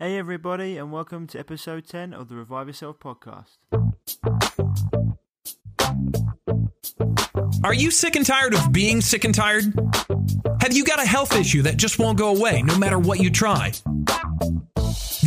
Hey, everybody, and welcome to episode 10 of the Revive Yourself podcast. Are you sick and tired of being sick and tired? Have you got a health issue that just won't go away no matter what you try?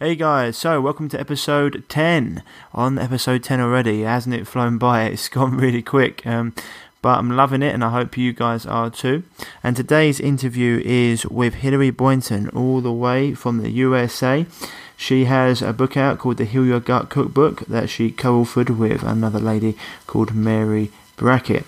Hey guys, so welcome to episode 10. On episode 10 already, hasn't it flown by? It's gone really quick. Um, but I'm loving it and I hope you guys are too. And today's interview is with Hilary Boynton, all the way from the USA. She has a book out called the Heal Your Gut Cookbook that she co authored with another lady called Mary Brackett.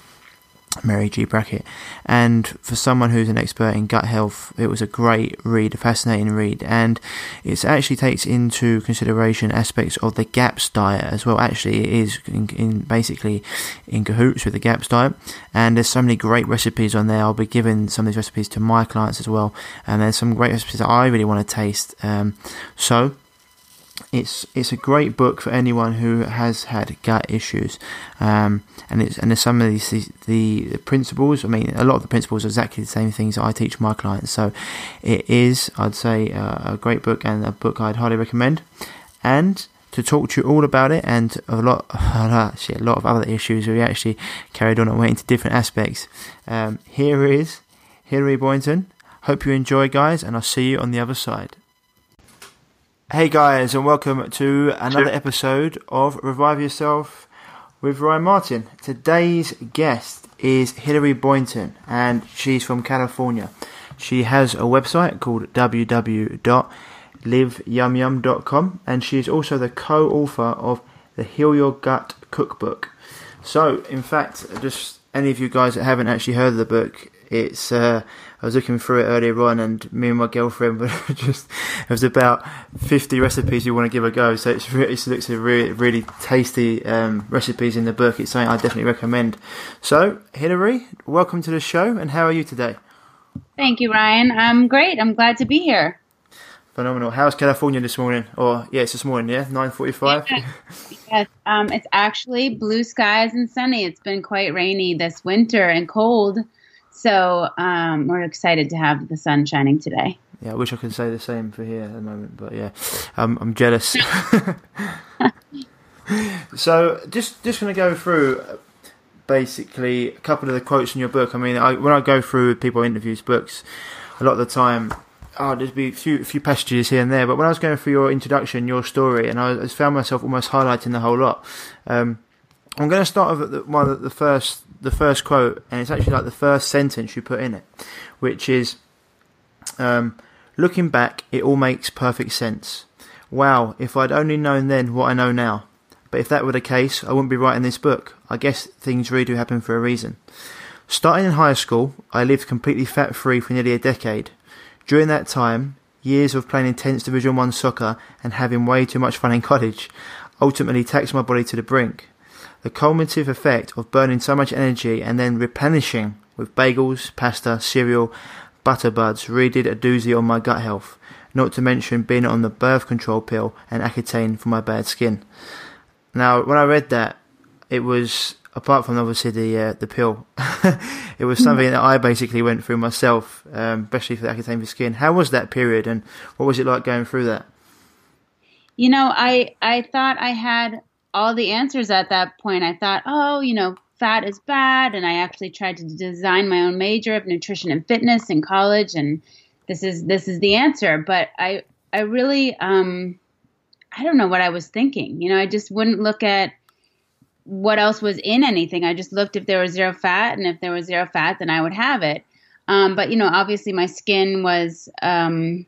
Mary G. Brackett. And for someone who's an expert in gut health, it was a great read, a fascinating read. And it actually takes into consideration aspects of the GAPS diet as well. Actually, it is in, in basically in cahoots with the GAPS diet. And there's so many great recipes on there. I'll be giving some of these recipes to my clients as well. And there's some great recipes that I really want to taste. Um, so it's it's a great book for anyone who has had gut issues, um, and it's and some of these the, the principles. I mean, a lot of the principles are exactly the same things that I teach my clients. So it is, I'd say, uh, a great book and a book I'd highly recommend. And to talk to you all about it and a lot, actually a lot of other issues, we actually carried on and went into different aspects. Um, here is Hilary Boynton. Hope you enjoy, guys, and I'll see you on the other side. Hey guys, and welcome to another episode of Revive Yourself with Ryan Martin. Today's guest is Hilary Boynton, and she's from California. She has a website called www.liveyumyum.com, and she's also the co author of the Heal Your Gut Cookbook. So, in fact, just any of you guys that haven't actually heard of the book, it's uh, I was looking through it earlier on, and me and my girlfriend were just it was about fifty recipes you want to give a go. So it's really, it looks at really really tasty um, recipes in the book. It's something I definitely recommend. So Hilary, welcome to the show, and how are you today? Thank you, Ryan. I'm great. I'm glad to be here. Phenomenal. How's California this morning? Or yeah, it's this morning. Yeah, nine forty-five. Yes, um, it's actually blue skies and sunny. It's been quite rainy this winter and cold. So um, we're excited to have the sun shining today. Yeah, I wish I could say the same for here at the moment, but yeah, um, I'm jealous. so just just going to go through basically a couple of the quotes in your book. I mean, I, when I go through people interviews books, a lot of the time. Oh, there's be a few, a few passages here and there, but when I was going through your introduction, your story, and I, I found myself almost highlighting the whole lot. Um, I'm going to start with the, one of the first the first quote, and it's actually like the first sentence you put in it, which is, um, "Looking back, it all makes perfect sense. Wow, if I'd only known then what I know now. But if that were the case, I wouldn't be writing this book. I guess things really do happen for a reason." Starting in high school, I lived completely fat free for nearly a decade. During that time, years of playing intense Division One soccer and having way too much fun in college ultimately taxed my body to the brink. The cumulative effect of burning so much energy and then replenishing with bagels, pasta, cereal, butter buds really did a doozy on my gut health, not to mention being on the birth control pill and Accutane for my bad skin. Now, when I read that, it was apart from obviously the uh, the pill, it was something that I basically went through myself, um, especially for the Accutane for skin. How was that period, and what was it like going through that? You know, I I thought I had all the answers at that point. I thought, oh, you know, fat is bad, and I actually tried to design my own major of nutrition and fitness in college, and this is this is the answer. But I I really um I don't know what I was thinking. You know, I just wouldn't look at what else was in anything. I just looked if there was zero fat, and if there was zero fat, then I would have it. Um, but you know, obviously, my skin was um,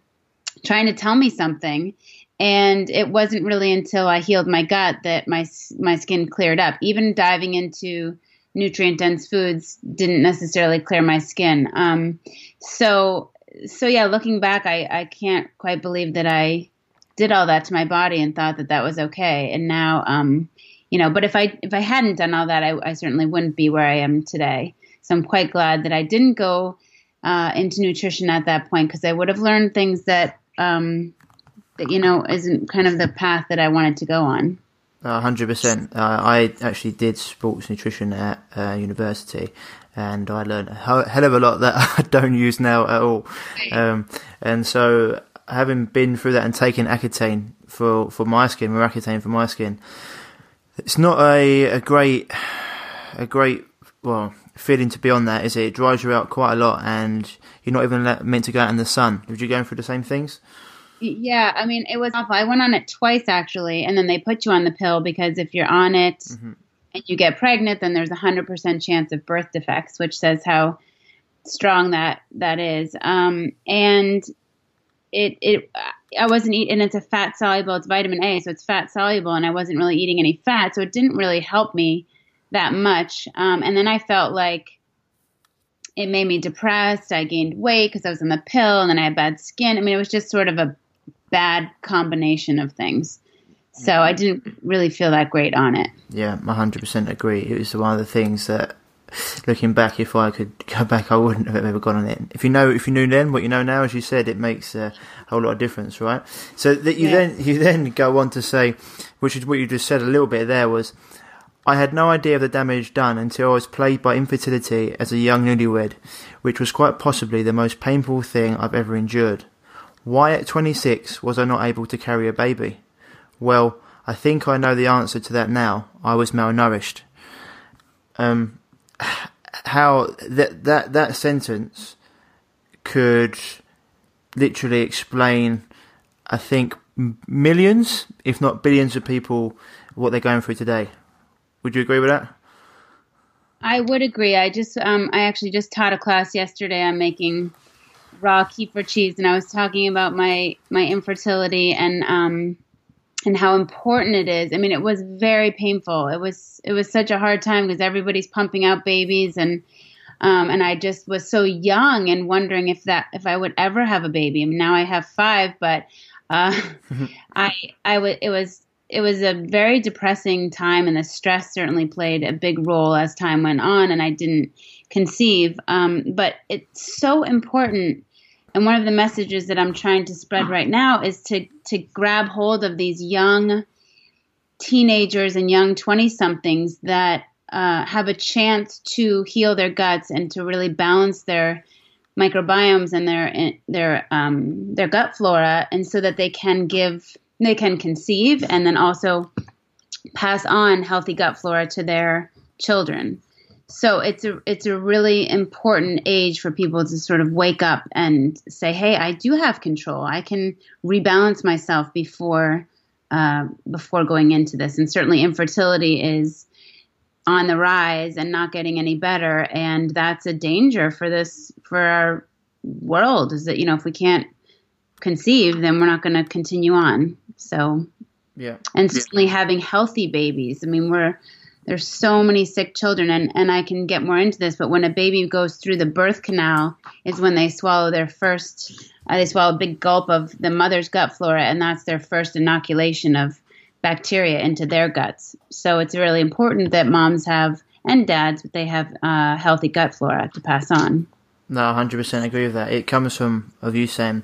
trying to tell me something, and it wasn't really until I healed my gut that my my skin cleared up. Even diving into nutrient dense foods didn't necessarily clear my skin. Um, so so yeah, looking back, I I can't quite believe that I did all that to my body and thought that that was okay. And now, um, you know, but if I if I hadn't done all that, I, I certainly wouldn't be where I am today. So I'm quite glad that I didn't go uh, into nutrition at that point because I would have learned things that um, you know isn't kind of the path that I wanted to go on. hundred uh, percent. I actually did sports nutrition at uh, university, and I learned a hell of a lot that I don't use now at all. Um, and so, having been through that and taken Accutane for for my skin, Accutane for my skin, it's not a a great a great well feeling to be on that, is it? It dries you out quite a lot, and you're not even meant to go out in the sun. Did you going through the same things? Yeah, I mean, it was awful. I went on it twice actually, and then they put you on the pill because if you're on it mm-hmm. and you get pregnant, then there's a hundred percent chance of birth defects, which says how strong that that is. Um, and it it I wasn't eating, and it's a fat soluble. It's vitamin A, so it's fat soluble, and I wasn't really eating any fat, so it didn't really help me that much. Um, and then I felt like it made me depressed. I gained weight because I was on the pill, and then I had bad skin. I mean, it was just sort of a bad combination of things. So I mm-hmm. didn't really feel that great on it. Yeah, I 100% agree. It was one of the things that, looking back, if I could go back, I wouldn't have ever gone on it. If you know, if you knew then what you know now, as you said, it makes a whole lot of difference, right? So that you yeah. then you then go on to say, which is what you just said a little bit there was I had no idea of the damage done until I was plagued by infertility as a young newlywed, which was quite possibly the most painful thing I've ever endured. Why at 26 was I not able to carry a baby? Well, I think I know the answer to that now. I was malnourished. Um, how that that that sentence could literally explain, I think, millions, if not billions, of people what they're going through today. Would you agree with that? I would agree. I just um, I actually just taught a class yesterday on making raw kefir cheese, and I was talking about my my infertility and um, and how important it is. I mean, it was very painful. It was it was such a hard time because everybody's pumping out babies, and um, and I just was so young and wondering if that if I would ever have a baby. I mean, now I have five, but uh, I I would it was it was a very depressing time, and the stress certainly played a big role as time went on, and I didn't conceive. Um, but it's so important, and one of the messages that I'm trying to spread right now is to to grab hold of these young teenagers and young twenty somethings that uh, have a chance to heal their guts and to really balance their microbiomes and their their um, their gut flora, and so that they can give they can conceive and then also pass on healthy gut flora to their children. So it's a it's a really important age for people to sort of wake up and say, "Hey, I do have control. I can rebalance myself before uh, before going into this." And certainly, infertility is on the rise and not getting any better, and that's a danger for this for our world. Is that you know if we can't conceive, then we're not going to continue on. So, yeah, and certainly yeah. having healthy babies. I mean, we're there's so many sick children, and and I can get more into this, but when a baby goes through the birth canal, is when they swallow their first. Uh, they swallow a big gulp of the mother's gut flora, and that's their first inoculation of bacteria into their guts. So it's really important that moms have and dads, but they have uh, healthy gut flora to pass on. No, 100% agree with that. It comes from, of you saying,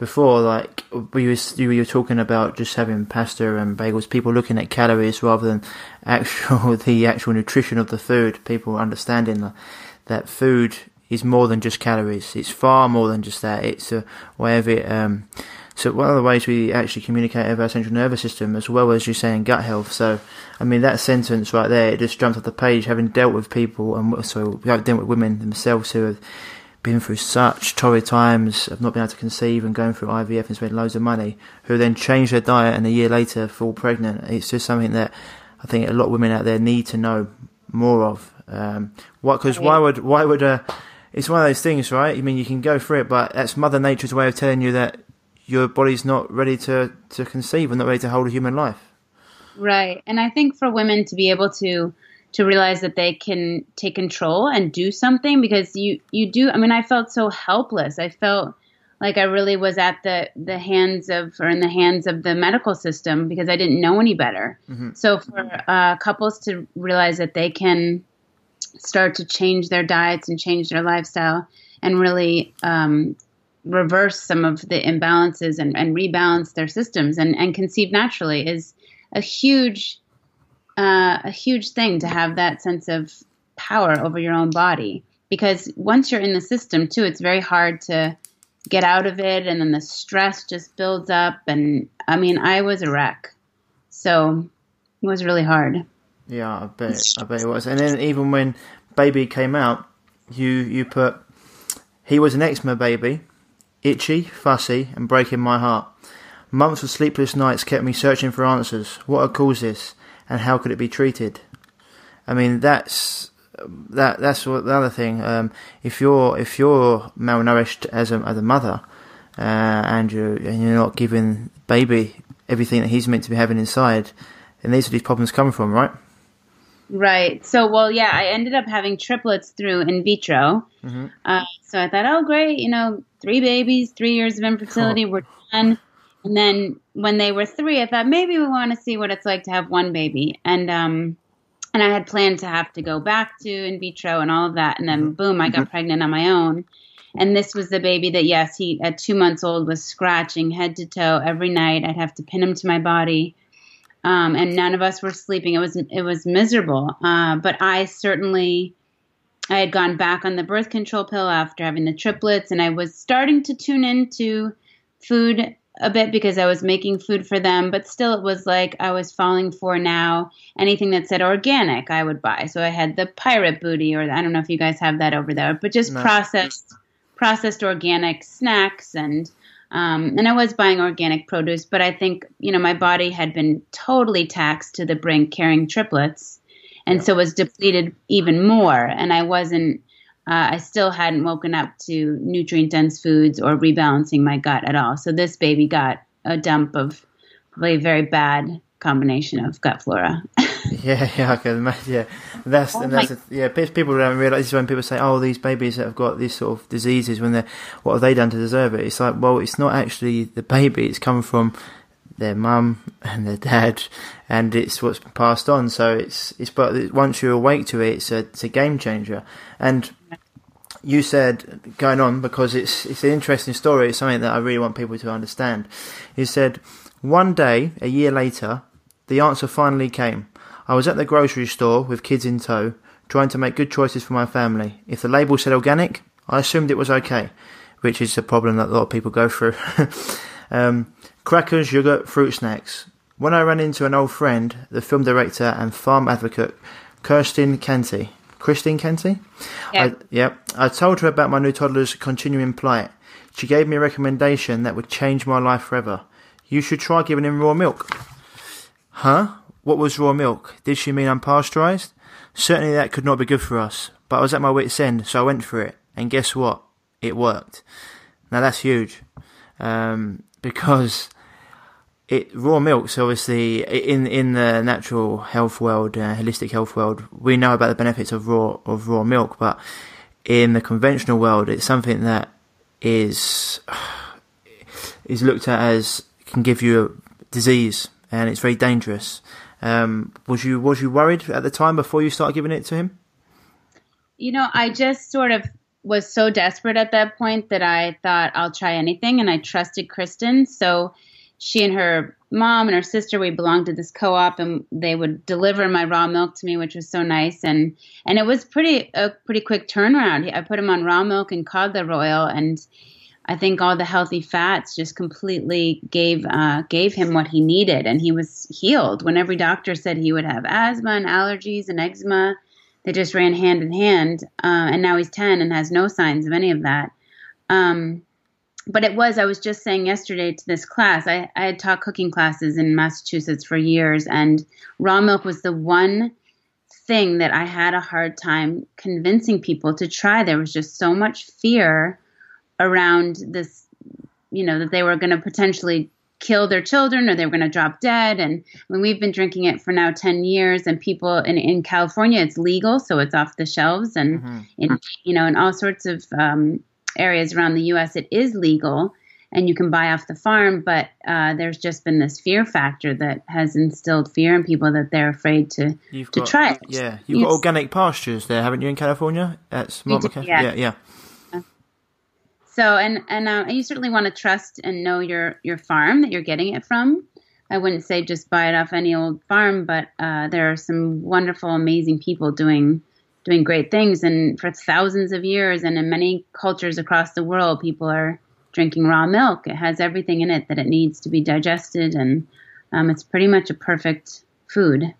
before, like we was you were talking about just having pasta and bagels, people looking at calories rather than actual the actual nutrition of the food. People understanding that food is more than just calories. It's far more than just that. It's a way of it. Um, so one of the ways we actually communicate with our central nervous system, as well as you saying gut health. So, I mean that sentence right there, it just jumped off the page. Having dealt with people and so dealt with women themselves who have been through such torrid times of not being able to conceive and going through IVF and spending loads of money, who then change their diet and a year later fall pregnant. It's just something that I think a lot of women out there need to know more of. Um, what? Because why would why would uh, it's one of those things, right? I mean, you can go through it, but that's Mother Nature's way of telling you that your body's not ready to to conceive and not ready to hold a human life. Right, and I think for women to be able to to realize that they can take control and do something because you you do i mean i felt so helpless i felt like I really was at the the hands of or in the hands of the medical system because I didn't know any better. Mm-hmm. So for uh, couples to realize that they can start to change their diets and change their lifestyle and really um, reverse some of the imbalances and, and rebalance their systems and, and conceive naturally is a huge uh, a huge thing to have that sense of power over your own body. Because once you're in the system too it's very hard to get out of it and then the stress just builds up and i mean i was a wreck. So it was really hard. Yeah i bet i bet it was. And then even when baby came out you you put he was an eczema baby itchy fussy and breaking my heart. Months of sleepless nights kept me searching for answers. What had caused this and how could it be treated i mean that's that that's what the other thing. Um, if you're if you're malnourished as a as a mother, uh, and you and you're not giving baby everything that he's meant to be having inside, then these are these problems come from, right? Right. So, well, yeah, I ended up having triplets through in vitro. Mm-hmm. Uh, so I thought, oh, great, you know, three babies, three years of infertility, oh. we're done. And then when they were three, I thought maybe we want to see what it's like to have one baby. And um, and I had planned to have to go back to in vitro and all of that. And then mm-hmm. boom, I got mm-hmm. pregnant on my own. And this was the baby that, yes, he at two months old was scratching head to toe every night. I'd have to pin him to my body. Um, and none of us were sleeping. It was it was miserable. Uh, but I certainly I had gone back on the birth control pill after having the triplets, and I was starting to tune into food a bit because I was making food for them, but still it was like I was falling for now anything that said organic I would buy. So I had the pirate booty or I don't know if you guys have that over there, but just no. processed processed organic snacks and um, and I was buying organic produce, but I think you know my body had been totally taxed to the brink carrying triplets, and yeah. so was depleted even more, and I wasn't uh, I still hadn't woken up to nutrient dense foods or rebalancing my gut at all. So this baby got a dump of probably a very bad combination of gut flora. yeah, yeah, I can imagine. Yeah, that's oh and that's a, yeah. People don't realize this when people say, "Oh, these babies that have got these sort of diseases, when they what have they done to deserve it?" It's like, well, it's not actually the baby; it's come from their mum and their dad, and it's what's been passed on. So it's it's but once you're awake to it, it's a it's a game changer. And you said going on because it's it's an interesting story. It's something that I really want people to understand. You said one day, a year later, the answer finally came. I was at the grocery store with kids in tow, trying to make good choices for my family. If the label said organic, I assumed it was okay, which is a problem that a lot of people go through. um, crackers, yogurt, fruit snacks. When I ran into an old friend, the film director and farm advocate, Kristin Canty, Christine Canty? Yeah. I, yeah. I told her about my new toddler's continuing plight. She gave me a recommendation that would change my life forever. You should try giving him raw milk. Huh? What was raw milk? Did she mean unpasteurized? Certainly that could not be good for us, but I was at my wit's end, so I went for it. And guess what? It worked. Now that's huge. Um, because it raw milk's obviously in in the natural health world, uh, holistic health world. We know about the benefits of raw of raw milk, but in the conventional world, it's something that is is looked at as can give you a disease, and it's very dangerous. Um, was you was you worried at the time before you started giving it to him? You know, I just sort of was so desperate at that point that I thought I'll try anything, and I trusted Kristin. So she and her mom and her sister we belonged to this co-op and they would deliver my raw milk to me which was so nice. And and it was pretty a pretty quick turnaround. I put him on raw milk and cod liver oil and i think all the healthy fats just completely gave uh, gave him what he needed. And he was healed. When every doctor said he would have asthma and allergies and eczema they just ran hand in hand. Uh, and now he's 10 and has no signs of any of that. Um, but it was i was just saying yesterday to this class I, I had taught cooking classes in massachusetts for years and raw milk was the one thing that i had a hard time convincing people to try there was just so much fear around this you know that they were going to potentially kill their children or they were going to drop dead and I mean, we've been drinking it for now 10 years and people in, in california it's legal so it's off the shelves and mm-hmm. in you know in all sorts of um, areas around the U.S. it is legal and you can buy off the farm, but uh, there's just been this fear factor that has instilled fear in people that they're afraid to You've to got, try it. Yeah, you've got Yes. organic pastures there, haven't you, in California? Do, yeah. yeah, yeah. So and and uh, you certainly want to trust and know your your farm that you're getting it from. I wouldn't say just buy it off any old farm, but uh, there are some wonderful, amazing people doing doing great things. And for thousands of years, and in many cultures across the world, people are drinking raw milk. It has everything in it that it needs to be digested, and um, it's pretty much a perfect food.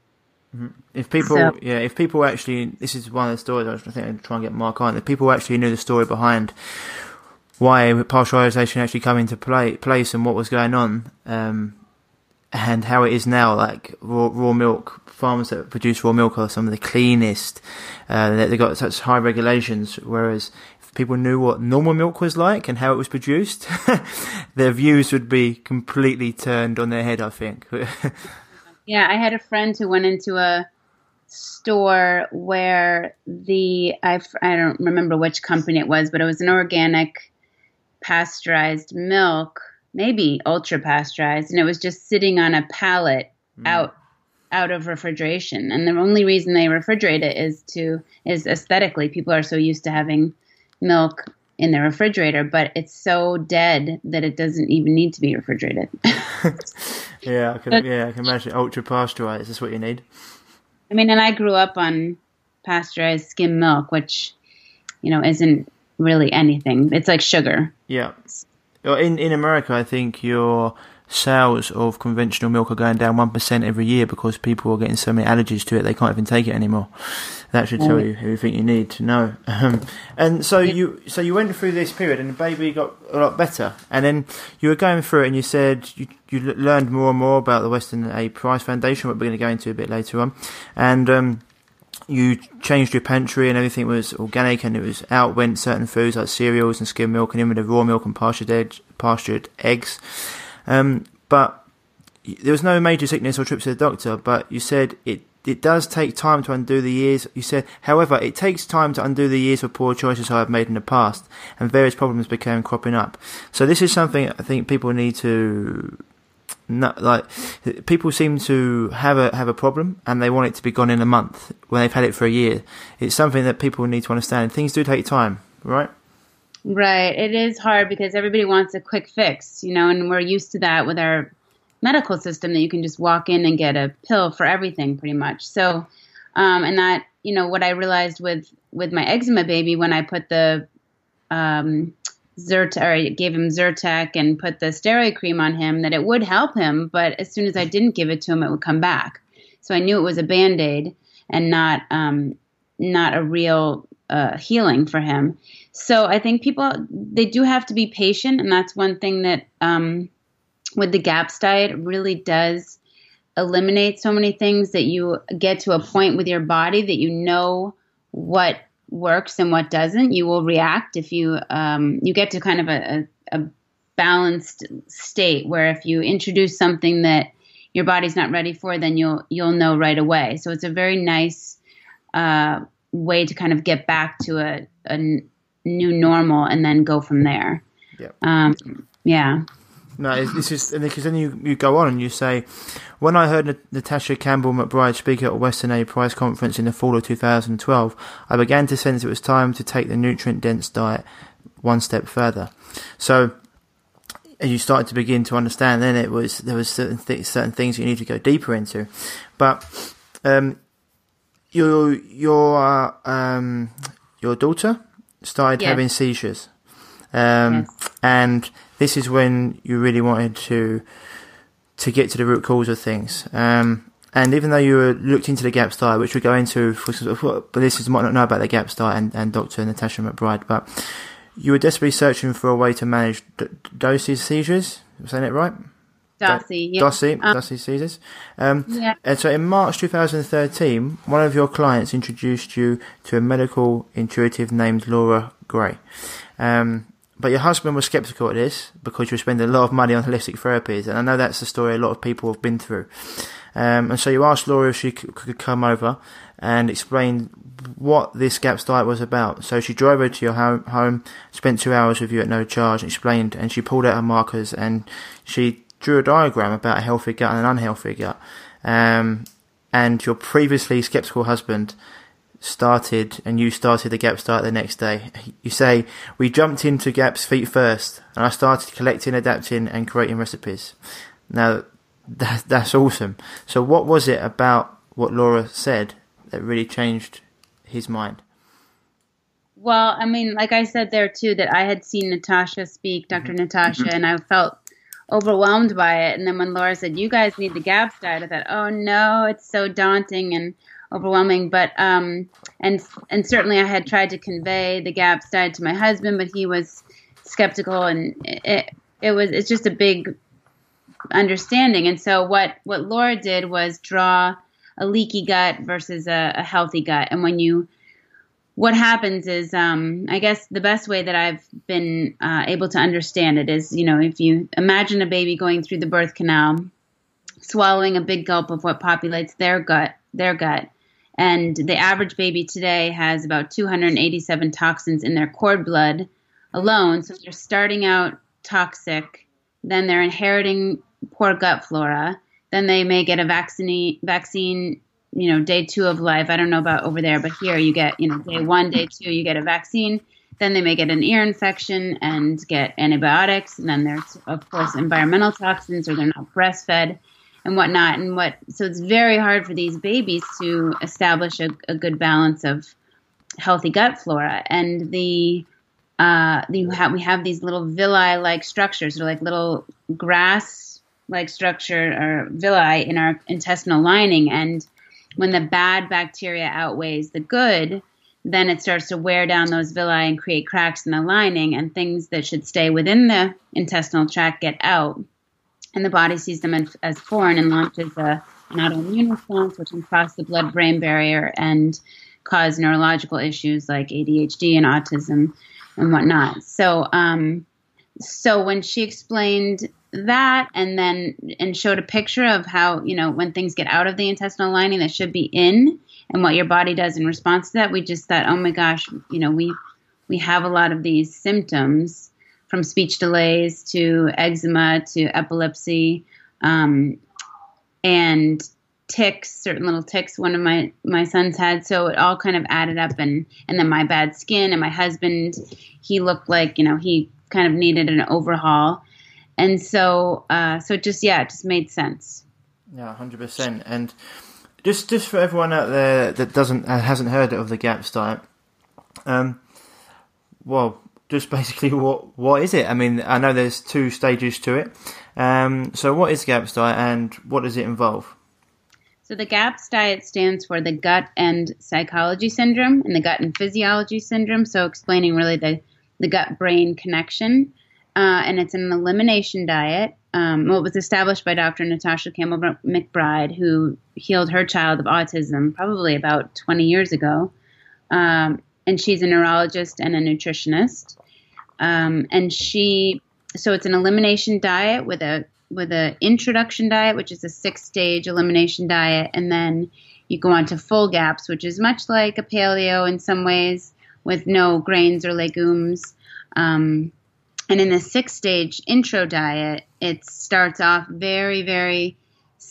If people, So- yeah, if people actually, this is one of the stories I think I'm trying to get Mark on. If people actually knew the story behind why pasteurization actually come into play, place and what was going on, um, and how it is now, like raw, raw milk farms that produce raw milk are some of the cleanest. Uh, they- they've got such high regulations, whereas if people knew what normal milk was like and how it was produced, their views would be completely turned on their head. I think. Yeah, I had a friend who went into a store where the I I don't remember which company it was, but it was an organic pasteurized milk, maybe ultra pasteurized, and it was just sitting on a pallet mm. out out of refrigeration. And the only reason they refrigerate it is to is aesthetically. People are so used to having milk in their refrigerator, but it's so dead that it doesn't even need to be refrigerated. yeah, I can, yeah, I can imagine ultra pasteurized. That's what you need. I mean, and I grew up on pasteurized skim milk, which, you know, isn't really anything. It's like sugar. Yeah. In in America, I think your sales of conventional milk are going down one percent every year because people are getting so many allergies to it they can't even take it anymore. That should tell you everything you need to know. Um, and so you so you went through this period, and the baby got a lot better. And then you were going through it, and you said you you learned more and more about the Weston A. Price Foundation, what we're going to go into a bit later on, and. Um, you changed your pantry and everything was organic and it was out went certain foods like cereals and skim milk and even the raw milk and pastured eggs, pastured eggs. Um, but there was no major sickness or trips to the doctor. But you said it it does take time to undo the years. You said, however, it takes time to undo the years of poor choices I have made in the past, and various problems became cropping up. So this is something I think people need to no, like people seem to have a have a problem and they want it to be gone in a month when they've had it for a year. It's something that people need to understand. Things do take time, right? Right. It is hard because everybody wants a quick fix, you know, and we're used to that with our medical system that you can just walk in and get a pill for everything pretty much. So, um, and that, you know, what I realized with, with my eczema baby when I put the, um, Zyrtec, or gave him Zyrtec and put the steroid cream on him, that it would help him. But as soon as I didn't give it to him, it would come back. So I knew it was a band aid and not, um, not a real uh, healing for him. So I think people they do have to be patient, and that's one thing that um, with the GAPS diet really does eliminate so many things that you get to a point with your body that you know what works and what doesn't. You will react if you um, you get to kind of a, a, a balanced state where if you introduce something that your body's not ready for, then you'll you'll know right away. So it's a very nice uh, way to kind of get back to a, a n- new normal and then go from there. Yep. Um, yeah. No, it's- this is and because then you, you go on and you say, when I heard Nat- Natasha Campbell McBride speak at a Weston A. Price conference in the fall of 2012, I began to sense it was time to take the nutrient dense diet one step further. So, as you started to begin to understand, then it was there was certain th- certain things you need to go deeper into, but um, your your uh, um, your daughter started Yes. having seizures. Um, Yes. and this is when you really wanted to to get to the root cause of things. Um, and even though you were looked into the GAPS diet, which we go into, for, but this is might not know about the GAPS diet and, and Dr. Natasha McBride, but you were desperately searching for a way to manage d- doses seizures. Am I saying it right? Doose. Yeah. Doose, Um, Doose seizures. Um, Yeah. and so in March 2013, one of your clients introduced you to a medical intuitive named Laura Gray. Um, but your husband was skeptical of this because you were spending a lot of money on holistic therapies, and I know that's the story a lot of people have been through. Um, and so you asked Laura if she could, come over and explain what this GAPS diet was about. So she drove her to your home, home, spent two hours with you at no charge, explained, and she pulled out her markers and she drew a diagram about a healthy gut and an unhealthy gut. Um, and your previously skeptical husband started, and you started the gap start the next day. You say, We jumped into GAPS feet first, and I started collecting, adapting, and creating recipes. Now, that, that's awesome. So, what was it about what Laura said that really changed his mind? Well, I mean, like I said there too, that I had seen Natasha speak, doctor mm-hmm. Natasha, mm-hmm. and I felt overwhelmed by it. And then when Laura said, "You guys need the GAPS diet," I thought, "Oh no, it's so daunting and overwhelming." But um, and and certainly I had tried to convey the GAPS diet to my husband, but he was skeptical, and it it was it's just a big understanding. And so what what Laura did was draw a leaky gut versus a, a healthy gut, and when you what happens is, um, I guess the best way that I've been uh, able to understand it is, you know, if you imagine a baby going through the birth canal, swallowing a big gulp of what populates their gut, their gut, and the average baby today has about 287 toxins in their cord blood alone. So they're starting out toxic, then they're inheriting poor gut flora, then they may get a vaccine vaccine you know, day two of life. I don't know about over there, but here you get, you know, day one, day two, you get a vaccine. Then they may get an ear infection and get antibiotics. And then there's, of course, environmental toxins or they're not breastfed and whatnot. And what, so it's very hard for these babies to establish a, a good balance of healthy gut flora. And the, uh, have, we have these little villi like structures, they're like little grass like structure or villi in our intestinal lining. And when the bad bacteria outweighs the good, then it starts to wear down those villi and create cracks in the lining, and things that should stay within the intestinal tract get out. And the body sees them as, foreign and launches a, an autoimmune response, which can cross the blood brain barrier and cause neurological issues like ADHD and autism and whatnot. So, um, so when she explained that and then and showed a picture of how you know when things get out of the intestinal lining that should be in and what your body does in response to that we just thought oh my gosh you know we we have a lot of these symptoms from speech delays to eczema to epilepsy um, and tics certain little tics one of my my sons had so it all kind of added up and and then my bad skin and my husband he looked like you know he kind of needed an overhaul and so uh, so it just yeah, it just made sense. Yeah, hundred percent. And just just for everyone out there that doesn't uh, hasn't heard of the GAPS diet, um, well, just basically what what is it? I mean, I know there's two stages to it. Um, so what is the GAPS diet and what does it involve? So the GAPS diet stands for the gut and psychology syndrome and the gut and physiology syndrome. So explaining really the the gut brain connection uh, and it's an elimination diet. Um, well, it was established by Dr. Natasha Campbell McBride, who healed her child of autism probably about 20 years ago. Um, and she's a neurologist and a nutritionist. Um, and she, so it's an elimination diet with a with an introduction diet, which is a six stage elimination diet, and then you go on to full gaps, which is much like a paleo in some ways, with no grains or legumes. Um, and in the six stage intro diet, it starts off very, very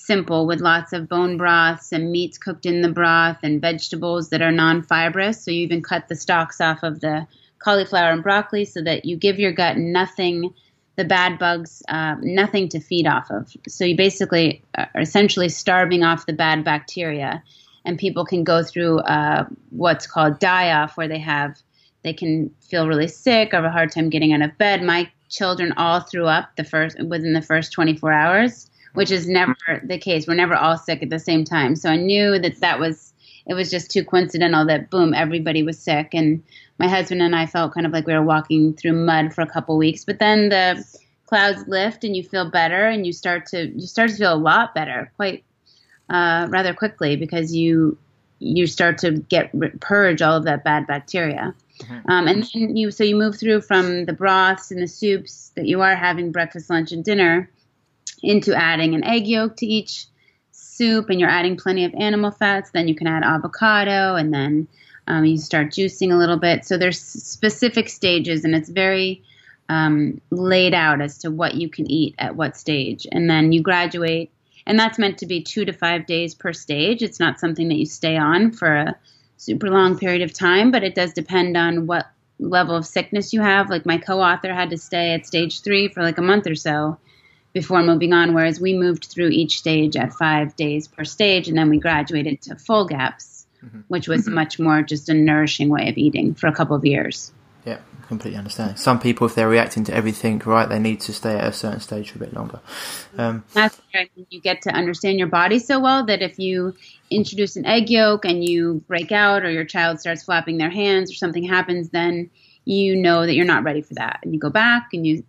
simple with lots of bone broths and meats cooked in the broth and vegetables that are non fibrous. So you even cut the stalks off of the cauliflower and broccoli so that you give your gut nothing, the bad bugs, uh, nothing to feed off of. So you basically are essentially starving off the bad bacteria. And people can go through uh, what's called die off, where they have they can feel really sick or have a hard time getting out of bed. My children all threw up the first within the first 24 hours, which is never the case. We're never all sick at the same time. So I knew that that was it was just too coincidental that boom everybody was sick and my husband and I felt kind of like we were walking through mud for a couple weeks. But then the clouds lift and you feel better and you start to you start to feel a lot better quite uh, rather quickly because you you start to get purge all of that bad bacteria. Mm-hmm. Um, and then you so you move through from the broths and the soups that you are having breakfast, lunch, and dinner into adding an egg yolk to each soup, and you're adding plenty of animal fats. Then you can add avocado, and then Um, you start juicing a little bit. So there's specific stages, and it's very um, laid out as to what you can eat at what stage. And then you graduate, and that's meant to be two to five days per stage. It's not something that you stay on for a super long period of time, but it does depend on what level of sickness you have. Like my co author had to stay at stage three for like a month or so before moving on, whereas we moved through each stage at five days per stage, and then we graduated to full GAPS, mm-hmm. which was mm-hmm. much more just a nourishing way of eating for a couple of years. Yeah, completely understand. Some people, if they're reacting to everything, right, they need to stay at a certain stage for a bit longer. Um, That's right. You get to understand your body so well that if you introduce an egg yolk and you break out, or your child starts flapping their hands, or something happens, then you know that you're not ready for that, and you go back and you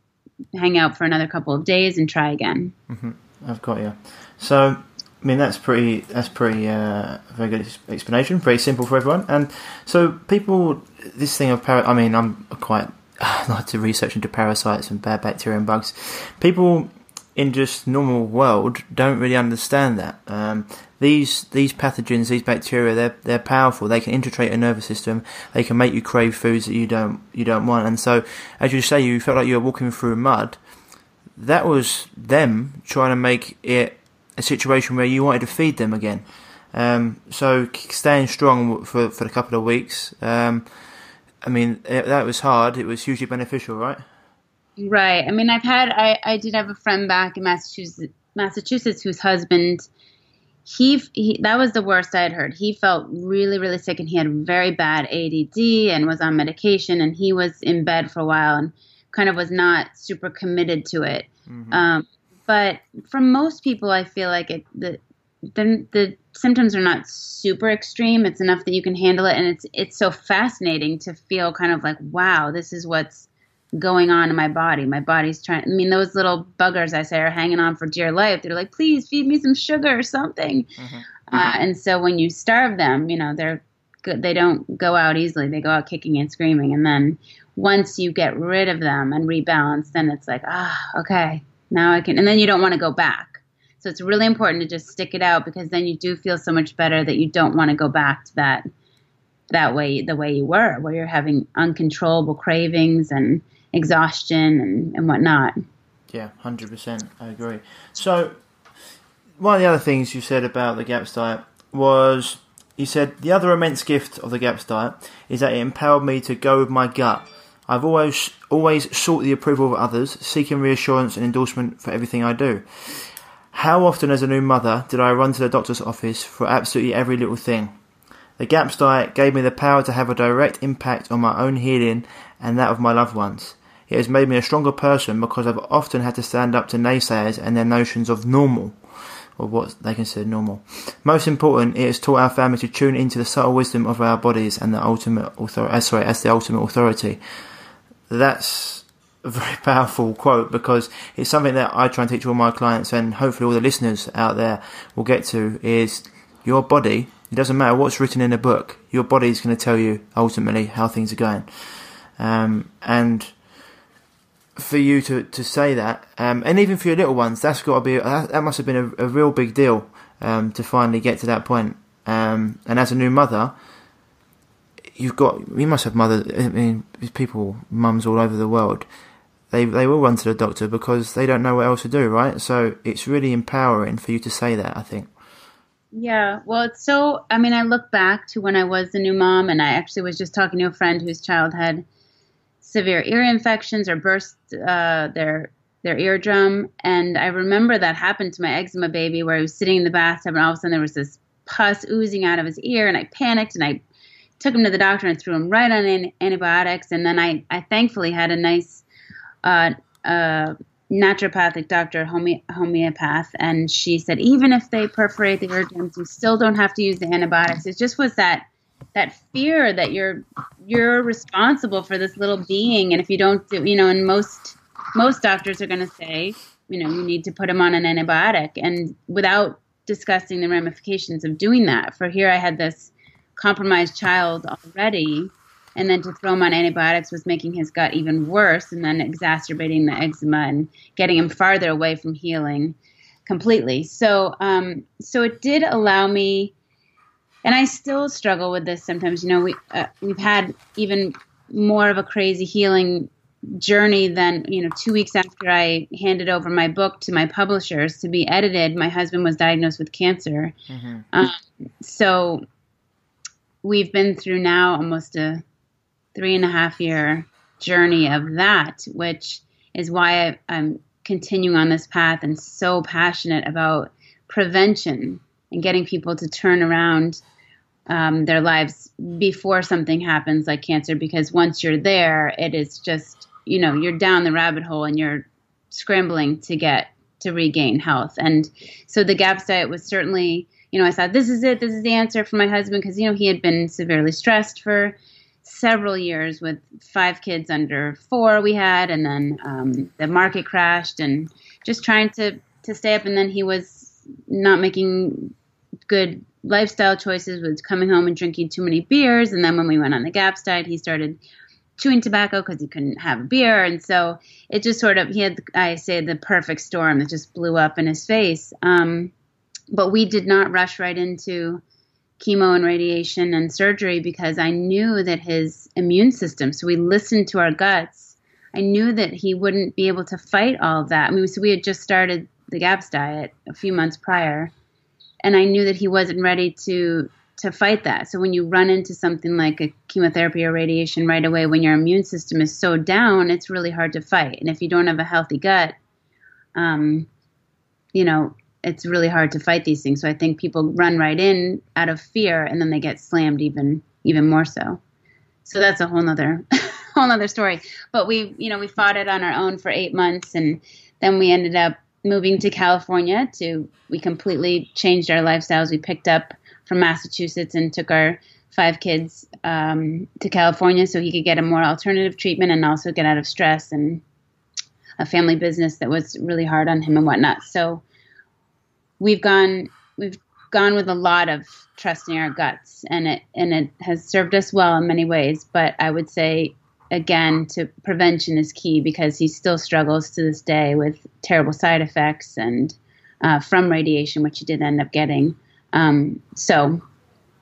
hang out for another couple of days and try again. Mm-hmm. I've got you. So, I mean, that's pretty. That's pretty. Uh, very good explanation. Pretty simple for everyone. And so, people, this thing of par- I mean, I'm quite like to research into parasites and bad bacteria and bugs. People in just normal world don't really understand that. Um, these these pathogens, these bacteria, they're they're powerful. They can infiltrate your nervous system. They can make you crave foods that you don't you don't want. And so, as you say, you felt like you were walking through mud. That was them trying to make it a situation where you wanted to feed them again. Um, so staying strong for for a couple of weeks. Um, I mean, it, that was hard. It was hugely beneficial, right? Right. I mean, I've had I I did have a friend back in Massachusetts Massachusetts whose husband he, he that was the worst I had heard. He felt really really sick and he had very bad ADD and was on medication and he was in bed for a while and kind of was not super committed to it. Mm-hmm. Um, but for most people, I feel like it the, the the symptoms are not super extreme. It's enough that you can handle it, and it's it's so fascinating to feel kind of like wow, this is what's going on in my body. My body's trying. I mean, those little buggers I say are hanging on for dear life. They're like, please feed me some sugar or something. Mm-hmm. Uh, and so when you starve them, you know, they're good. They don't go out easily. They go out kicking and screaming. And then once you get rid of them and rebalance, then it's like, ah, okay, now I can. And then you don't want to go back. So it's really important to just stick it out because then you do feel so much better that you don't want to go back to that that way the way you were, where you're having uncontrollable cravings and exhaustion and, and whatnot. Yeah, hundred percent. I agree. So, one of the other things you said about the GAPS diet was you said the other immense gift of the GAPS diet is that it empowered me to go with my gut. I've always always sought the approval of others, seeking reassurance and endorsement for everything I do. How often, as a new mother, did I run to the doctor's office for absolutely every little thing? The GAPS diet gave me the power to have a direct impact on my own healing and that of my loved ones. It has made me a stronger person because I've often had to stand up to naysayers and their notions of normal, or what they consider normal. Most important, it has taught our family to tune into the subtle wisdom of our bodies and the ultimate authority. Uh, sorry, as the ultimate authority. That's a very powerful quote because it's something that I try and teach all my clients, and hopefully all the listeners out there will get to. Is your body? It doesn't matter what's written in a book. Your body is going to tell you ultimately how things are going. Um, and for you to, to say that, um, and even for your little ones, that's got to be that, that must have been a, a real big deal um, to finally get to that point. Um, and as a new mother, you've got you must have mother. I mean, people, mums all over the world. They they will run to the doctor because they don't know what else to do, right? So it's really empowering for you to say that. I think. Yeah, well, it's so. I mean, I look back to when I was the new mom, and I actually was just talking to a friend whose child had severe ear infections or burst uh, their their eardrum. And I remember that happened to my eczema baby, where he was sitting in the bathtub, and all of a sudden there was this pus oozing out of his ear, and I panicked and I took him to the doctor and threw him right on an- antibiotics. And then I, I thankfully had a nice uh, uh, naturopathic doctor, home- homeopath, and she said even if they perforate the eardrums, you still don't have to use the antibiotics. It just was that that fear that you're you're responsible for this little being. And if you don't do you know and most most doctors are going to say you know you need to put him on an antibiotic. And without discussing the ramifications of doing that for here i had this compromised child already and then to throw him on antibiotics was making his gut even worse and then exacerbating the eczema and getting him farther away from healing completely. So um, so it did allow me and I still struggle with this sometimes. You know, we uh, we've had even more of a crazy healing journey than you know. Two weeks after I handed over my book to my publishers to be edited, my husband was diagnosed with cancer. Mm-hmm. Um, so we've been through now almost a three and a half year journey of that, which is why I, I'm continuing on this path and so passionate about prevention and getting people to turn around um, their lives before something happens like cancer because once you're there it is just you know you're down the rabbit hole and you're scrambling to get to regain health. And so the gaps diet was certainly you know i thought this is it. This is the answer for my husband because you know he had been severely stressed for several years with five kids under four we had and then um, the market crashed and just trying to to stay up. And then he was not making good lifestyle choices was coming home and drinking too many beers. And then when we went on the gaps diet he started chewing tobacco because he couldn't have a beer. And so it just sort of he had i say the perfect storm that just blew up in his face. Um, but we did not rush right into chemo and radiation and surgery because i knew that his immune system so we listened to our guts. I knew that he wouldn't be able to fight all of that. I mean so we had just started the gaps diet a few months prior and I knew that he wasn't ready to to fight that. So when you run into something like a chemotherapy or radiation right away, when your immune system is so down, it's really hard to fight. And if you don't have a healthy gut, um, you know, it's really hard to fight these things. So I think people run right in out of fear, and then they get slammed even even more so. So that's a whole nother whole nother story. But we, you know, we fought it on our own for eight months, and then we ended up moving to California to we completely changed our lifestyles. We picked up from Massachusetts and took our five kids um, to California so he could get a more alternative treatment and also get out of stress and a family business that was really hard on him and whatnot. So we've gone we've gone with a lot of trusting our guts and it and it has served us well in many ways. But I would say again to prevention is key because he still struggles to this day with terrible side effects and uh, from radiation, which he did end up getting. Um, so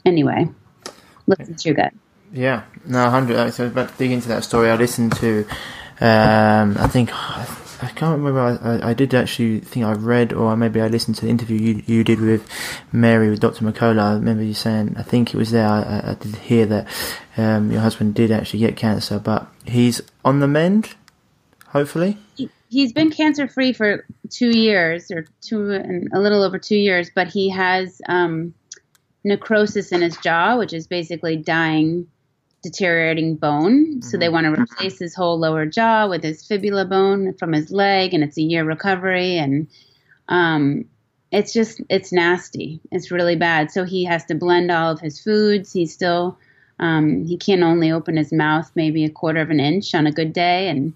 anyway, listen to your gut. Yeah, no, hundred. So about to dig into that story, I listened to. Um, I think I can't remember. I, I, did actually think I read, or maybe I listened to the interview you you did with Mary with Dr. McCullough. I remember you saying, I think it was there. I, I did hear that um, your husband did actually get cancer, but he's on the mend. Hopefully, he's been cancer free for two years, or two and a little over two years. But he has um, necrosis in his jaw, which is basically dying deteriorating bone. So they mm-hmm. want to replace his whole lower jaw with his fibula bone from his leg, and it's a year recovery. And um, it's just, it's nasty. It's really bad. So he has to blend all of his foods. He's still, um, he can only open his mouth maybe a quarter of an inch on a good day and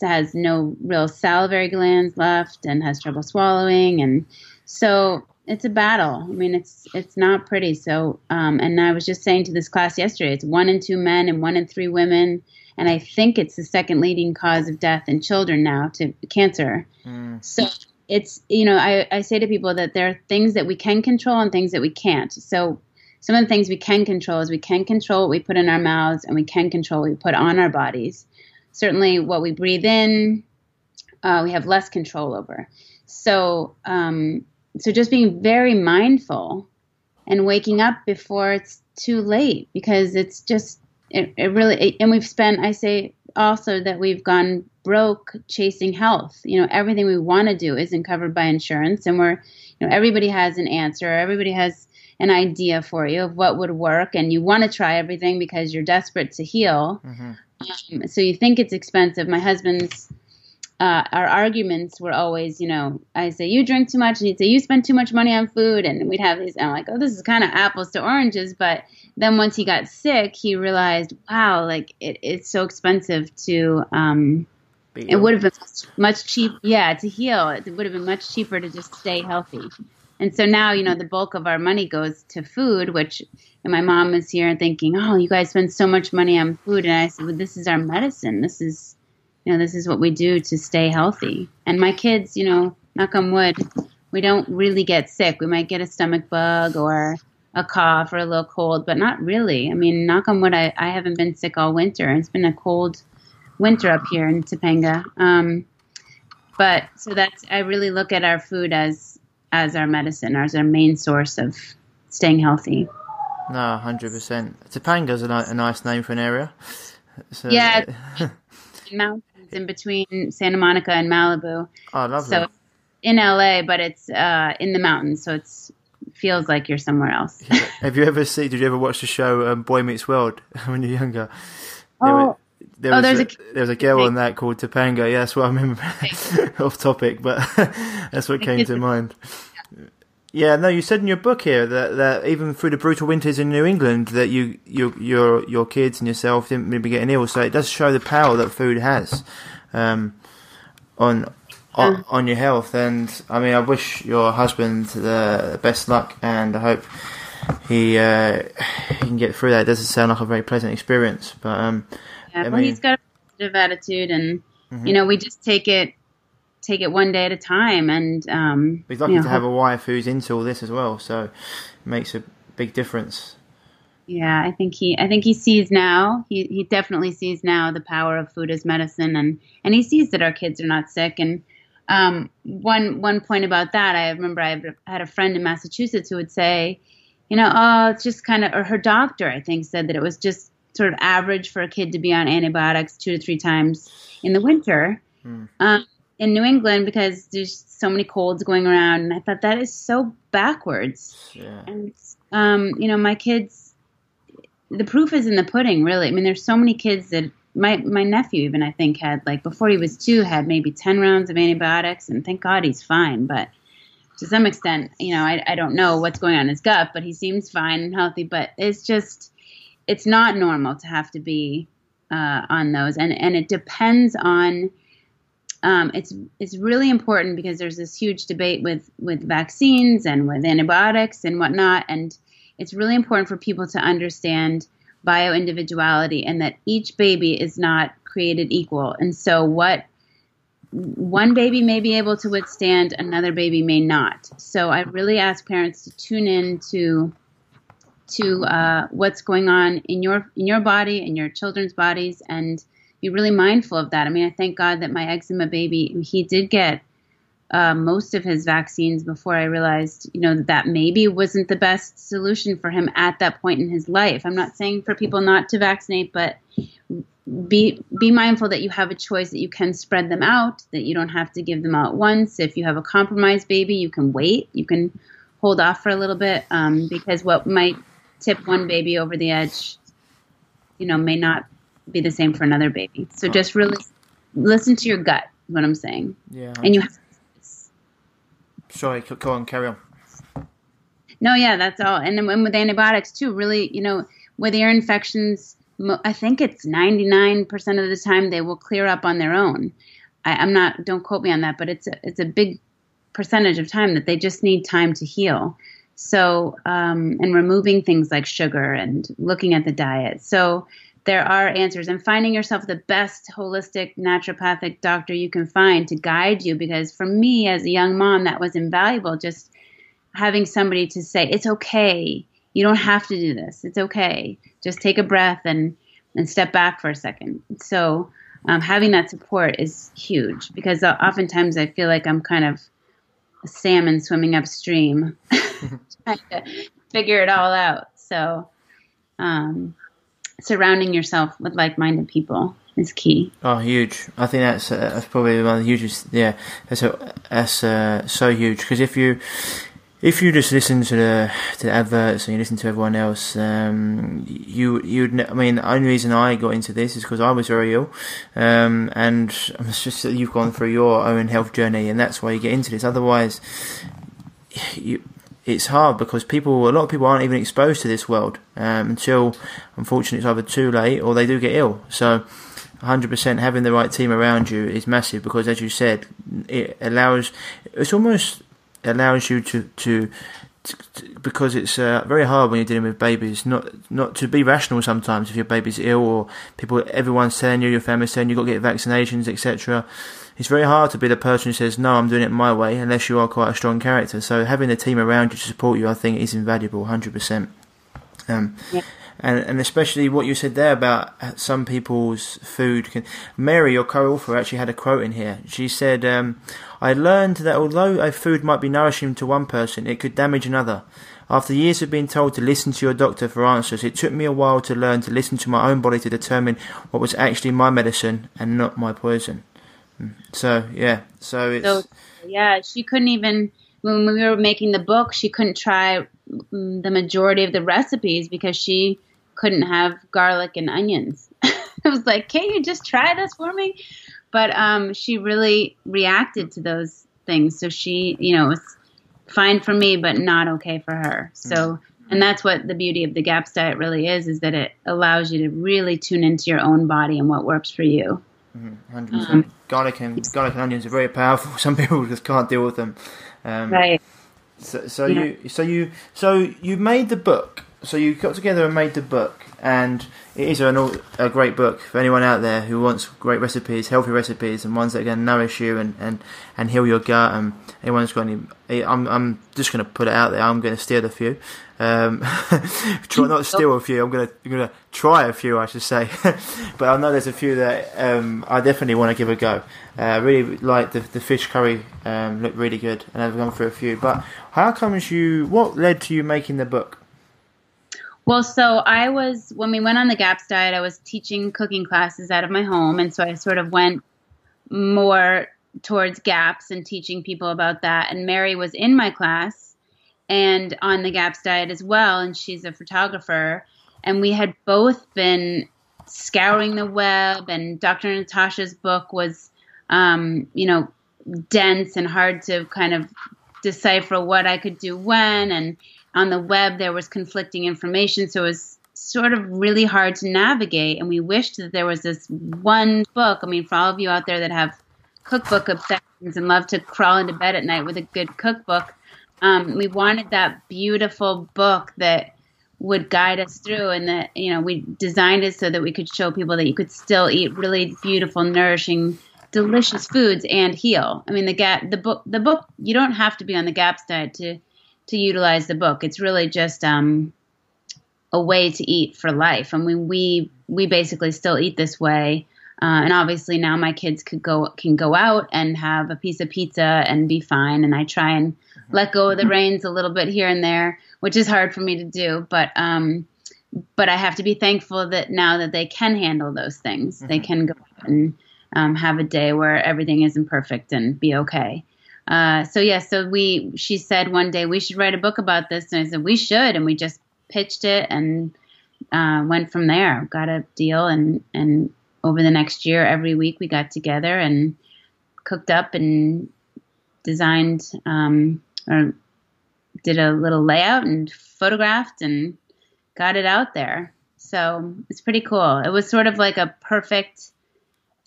has no real salivary glands left and has trouble swallowing. And so it's a battle. I mean, it's it's not pretty. So, um, and I was just saying to this class yesterday, it's one in two men and one in three women, and I think it's the second leading cause of death in children now to cancer. Mm. So it's you know I, I say to people that there are things that we can control and things that we can't. So some of the things we can control is we can control what we put in our mouths and we can control what we put on our bodies. Certainly, what we breathe in, uh, we have less control over. So um, so just being very mindful and waking up before it's too late because it's just it, it really it, and we've spent i say also that we've gone broke chasing health. You know everything we want to do isn't covered by insurance and we're you know everybody has an answer everybody has an idea for you of what would work and you want to try everything because you're desperate to heal. Mm-hmm. um, so you think it's expensive. My husband's uh, our arguments were always, you know, I say you drink too much, and he'd say you spend too much money on food, and we'd have these. And I'm like, oh, this is kind of apples to oranges. But then once he got sick, he realized, wow, like it, it's so expensive to. Um, it would have been much cheap, yeah, to heal. It would have been much cheaper to just stay healthy. And so now, you know, the bulk of our money goes to food, which and my mom is here and thinking, oh, you guys spend so much money on food. And I said, well, this is our medicine. This is you know, this is what we do to stay healthy. And my kids, you know, knock on wood, we don't really get sick. We might get a stomach bug or a cough or a little cold, but not really. I mean, knock on wood, I, I haven't been sick all winter. It's been a cold winter up here in Topanga. Um, but so that's I really look at our food as as our medicine, as our main source of staying healthy. No, hundred percent. Topanga's a, a nice name for an area. So, yeah, mountains in between Santa Monica and Malibu. Oh, lovely. So in LA, but it's uh, in the mountains, so it's feels like you're somewhere else. Have you ever seen? Did you ever watch the show um, Boy Meets World when you're younger? Oh. There, was, oh, there's a, a, there was a girl on that called Topanga. Yeah, that's what I remember. Off topic, but that's what came to mind. Yeah, no, you said in your book here that, that even through the brutal winters in New England, that you, you your your kids and yourself didn't maybe get ill. So it does show the power that food has um, on on, mm. on your health. And I mean, I wish your husband the best luck, and I hope he uh, he can get through that. It doesn't sound like a very pleasant experience, but um, yeah, well, mean, he's got a positive attitude, and mm-hmm. you know, we just take it take it one day at a time. And um, he's lucky you know, to have a wife who's into all this as well, so it makes a big difference. Yeah, I think he I think he sees now. He he definitely sees now the power of food as medicine, and and he sees that our kids are not sick. And um, one one point about that, I remember I had a friend in Massachusetts who would say, you know, oh, it's just kind of, or her doctor I think said that it was just sort of average for a kid to be on antibiotics two to three times in the winter. Mm. Um, in New England because there's so many colds going around, and I thought that is so backwards. Yeah. And um, you know, my kids, the proof is in the pudding. Really, I mean, there's so many kids that my my nephew even I think had like before he was two had maybe ten rounds of antibiotics, and thank God he's fine. But to some extent, you know, I I don't know what's going on in his gut, but he seems fine and healthy. But it's just it's not normal to have to be uh, on those, and and it depends on um, it's it's really important because there's this huge debate with with vaccines and with antibiotics and whatnot, and it's really important for people to understand bio individuality and that each baby is not created equal. And so, what one baby may be able to withstand, another baby may not. So, I really ask parents to tune in to to uh, what's going on in your in your body, and your children's bodies, and be really mindful of that. I mean, I thank God that my eczema baby, he did get uh, most of his vaccines before I realized, you know, that, maybe wasn't the best solution for him at that point in his life. I'm not saying for people not to vaccinate, but be be mindful that you have a choice that you can spread them out, that you don't have to give them out once. If you have a compromised baby, you can wait, you can hold off for a little bit, um, because what might tip one baby over the edge, you know, may not be the same for another baby. So oh. just really listen to your gut. What I'm saying. Yeah. And you. Have Sorry, go on, carry on. No, yeah, that's all. And then with antibiotics too, really, you know, with ear infections, I think it's 99% of the time they will clear up on their own. I, am not, don't quote me on that, but it's a, it's a big percentage of time that they just need time to heal. So, um, and removing things like sugar and looking at the diet. So, there are answers and finding yourself the best holistic naturopathic doctor you can find to guide you because for me as a young mom that was invaluable just having somebody to say it's okay. You don't have to do this. It's okay. Just take a breath and and step back for a second. So um, having that support is huge because oftentimes i feel like i'm kind of a salmon swimming upstream trying to figure it all out. So um, surrounding yourself with like-minded people is key. Oh, huge! I think that's uh, that's probably one of the hugest. Yeah, that's a, that's uh, so huge because if you if you just listen to the to the adverts and you listen to everyone else, um, you you I mean, the only reason I got into this is because I was very ill, um, and it's just that you've gone through your own health journey, and that's why you get into this. Otherwise, you it's hard because people, a lot of people aren't even exposed to this world um, until, unfortunately, it's either too late or they do get ill. So, 100% having the right team around you is massive because, as you said, it allows, it's almost allows you to to because it's uh, very hard when you're dealing with babies not not to be rational sometimes if your baby's ill or people everyone's telling you your family's saying you've got to get vaccinations etc it's very hard to be the person who says no i'm doing it my way unless you are quite a strong character so having a team around you to support you i think is invaluable 100% um, Yeah. and, and especially what you said there about some people's food can. Mary, your co-author, actually had a quote in here. She said, um, "I learned that although a food might be nourishing to one person, it could damage another. After years of being told to listen to your doctor for answers, it took me a while to learn to listen to my own body to determine what was actually my medicine and not my poison." So yeah, so it's So yeah, she couldn't even when we were making the book, she couldn't try the majority of the recipes because she couldn't have garlic and onions. I was like, "Can't you just try this for me?" But um, she really reacted to those things. So she, you know, was fine for me, but not okay for her. So, and that's what the beauty of the GAPS diet really is: is that it allows you to really tune into your own body and what works for you. Hundred percent. Garlic and garlic and onions are very powerful. Some people just can't deal with them. Um, Right. So, so Yeah. you, so you, so you made the book. So you got together and made the book, and it is an, a great book for anyone out there who wants great recipes, healthy recipes, and ones that are going to nourish you and, and, and heal your gut. And anyone's got any, I'm I'm just going to put it out there. I'm going to steal a few. Um, try not steal a few. I'm going to I'm going to try a few, I should say. but I know there's a few that um, I definitely want to give a go. Uh, I really like the the fish curry. Um, looked really good, and I've gone through a few. But how comes you? What led to you making the book? Well, so I was when we went on the GAPS diet, I was teaching cooking classes out of my home, and so I sort of went more towards GAPS and teaching people about that. And Mary was in my class and on the GAPS diet as well, and she's a photographer, and we had both been scouring the web, and Dr. Natasha's book was, um, you know, dense and hard to kind of decipher what I could do when, and on the web there was conflicting information so it was sort of really hard to navigate and we wished that there was this one book i mean for all of you out there that have cookbook obsessions and love to crawl into bed at night with a good cookbook um, we wanted that beautiful book that would guide us through and that you know we designed it so that we could show people that you could still eat really beautiful nourishing delicious foods and heal. I mean the gap the book the book you don't have to be on the gaps diet to to utilize the book. It's really just um, a way to eat for life. I mean, we we basically still eat this way, uh, and obviously now my kids could go can go out and have a piece of pizza and be fine. And I try and let go of the reins a little bit here and there, which is hard for me to do, but. Um, but I have to be thankful that now that they can handle those things, they can go out and um, have a day where everything isn't perfect and be okay. Uh, so yeah, so we she said one day we should write a book about this, and I said we should, and we just pitched it and uh, went from there. Got a deal, and and over the next year, every week we got together and cooked up and designed um, or did a little layout and photographed and got it out there. So it's pretty cool. It was sort of like a perfect.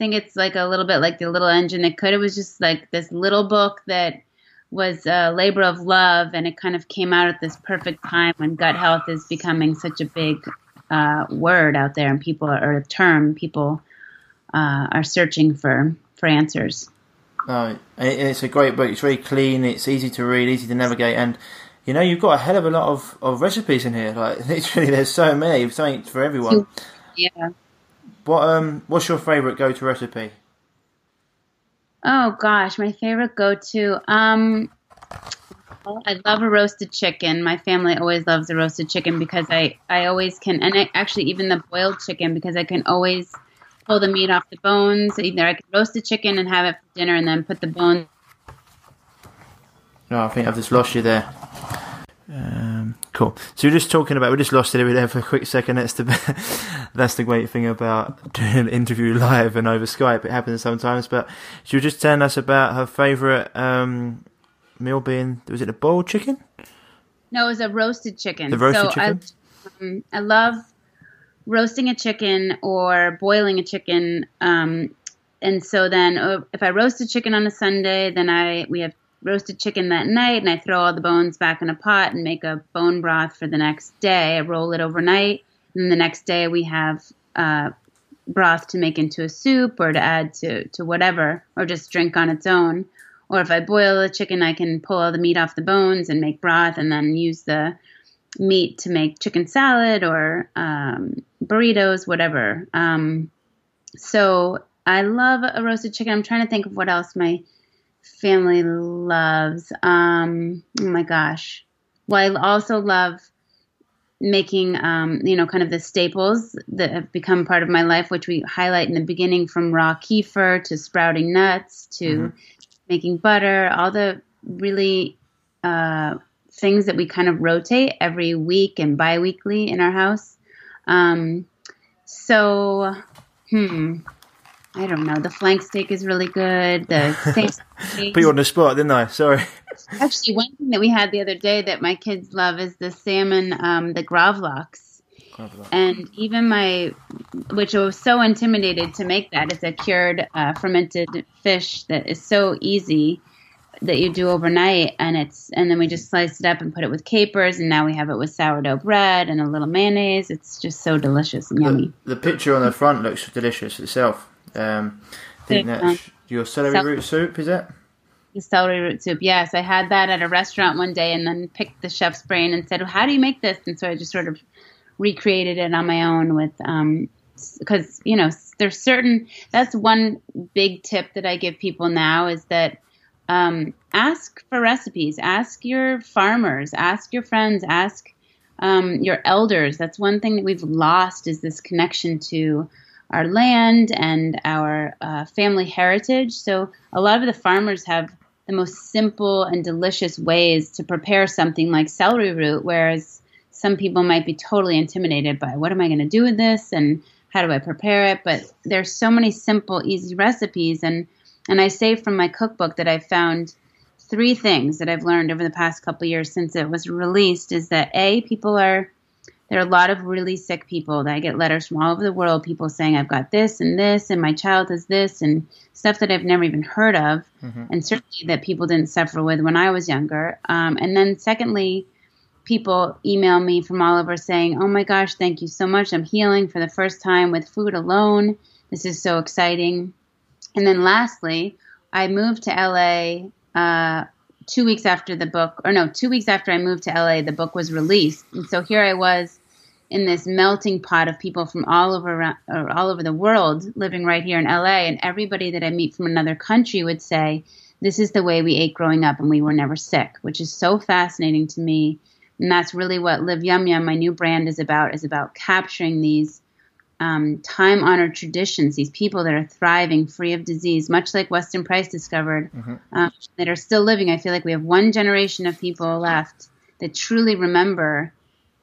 I think it's like a little bit like the little engine that could. It was just like this little book that was a labor of love, and it kind of came out at this perfect time when gut health is becoming such a big uh, word out there, and people are, or a term people uh, are searching for for answers. No, it's a great book. It's very clean. It's easy to read, easy to navigate, and you know you've got a hell of a lot of, of recipes in here. Like literally, there's so many, something for everyone. Yeah. What um, what's your favourite go-to recipe? Oh gosh, my favorite go-to. Um, I love a roasted chicken. My family always loves a roasted chicken because I I always can, and I, actually even the boiled chicken because I can always pull the meat off the bones. Either I can roast the chicken and have it for dinner, and then put the bones. No, I think I've just lost you there. Um, cool. So you're just talking about we just lost it over there for a quick second. That's the that's the great thing about doing an interview live and over Skype. It happens sometimes. But she was just telling us about her favourite um, meal being was it a boiled chicken? No, it was a roasted chicken. The roasted so I, um, I love roasting a chicken or boiling a chicken. Um, and so then uh, if I roast a chicken on a Sunday, then I we have roasted chicken that night and I throw all the bones back in a pot and make a bone broth for the next day. I roll it overnight. And the next day we have uh, broth to make into a soup or to add to, to whatever, or just drink on its own. Or if I boil the chicken, I can pull all the meat off the bones and make broth and then use the meat to make chicken salad or um, burritos, whatever. Um, so I love a roasted chicken. I'm trying to think of what else my family loves. Um, oh my gosh. Well, I also love making, um, you know, kind of the staples that have become part of my life, which we highlight in the beginning from raw kefir to sprouting nuts to mm-hmm. making butter, all the really uh, things that we kind of rotate every week and biweekly in our house. Um, so, hmm, I don't know. The flank steak is really good. The Put you on the spot, didn't I? Sorry. Actually, one thing that we had the other day that my kids love is the salmon, um, the gravlax. And even my, which I was so intimidated to make that. It's a cured uh, fermented fish that is so easy that you do overnight, and it's and then we just slice it up and put it with capers, and now we have it with sourdough bread and a little mayonnaise. It's just so delicious and yummy. The, the picture on the front looks delicious itself. Um, I think that's your celery Cel- root soup, is it? The celery root soup. Yes, I had that at a restaurant one day, and then picked the chef's brain and said, well, "How do you make this?" And so I just sort of recreated it on my own with, because um, you know, there's certain. That's one big tip that I give people now is that um, ask for recipes. Ask your farmers. Ask your friends. Ask um, your elders. That's one thing that we've lost is this connection to our land and our uh, family heritage. So a lot of the farmers have the most simple and delicious ways to prepare something like celery root, whereas some people might be totally intimidated by what am I going to do with this and how do I prepare it? But there's so many simple, easy recipes, and and I say from my cookbook that I found three things that I've learned over the past couple years since it was released is that a people are there are a lot of really sick people that I get letters from all over the world, people saying I've got this and this and my child has this and stuff that I've never even heard of, mm-hmm. and certainly that people didn't suffer with when I was younger. Um, and then secondly, people email me from all over saying, "Oh my gosh, thank you so much! I'm healing for the first time with food alone. This is so exciting." And then lastly, I moved to LA uh, two weeks after the book, or no, two weeks after I moved to LA, the book was released. And so here I was in this melting pot of people from all over all over the world living right here in LA, and everybody that I meet from another country would say, "This is the way we ate growing up, and we were never sick," which is so fascinating to me. And that's really what Live Yum Yum, my new brand, is about. Is about capturing these um, time honored traditions, these people that are thriving, free of disease, much like Weston Price discovered, mm-hmm. um, that are still living. I feel like we have one generation of people left that truly remember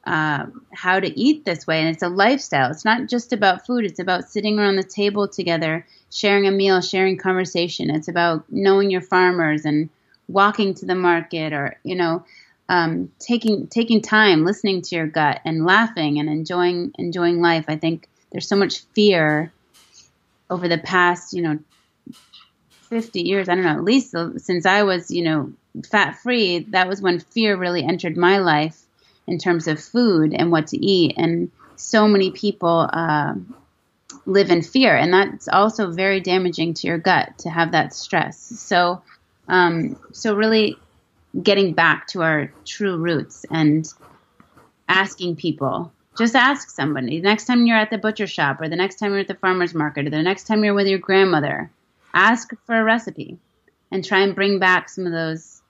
uh, how to eat this way. And it's a lifestyle. It's not just about food, it's about sitting around the table together, sharing a meal, sharing conversation. It's about knowing your farmers and walking to the market or, you know, um, taking taking time, listening to your gut, and laughing and enjoying enjoying life. I think there's so much fear over the past, you know, 50 years, I don't know, at least since I was, you know, fat free, that was when fear really entered my life in terms of food and what to eat. And so many people uh, live in fear, and that's also very damaging to your gut to have that stress. So, um, so really getting back to our true roots and asking people just ask somebody. The next time you're at the butcher shop, or the next time you're at the farmer's market, or the next time you're with your grandmother, ask for a recipe and try and bring back some of those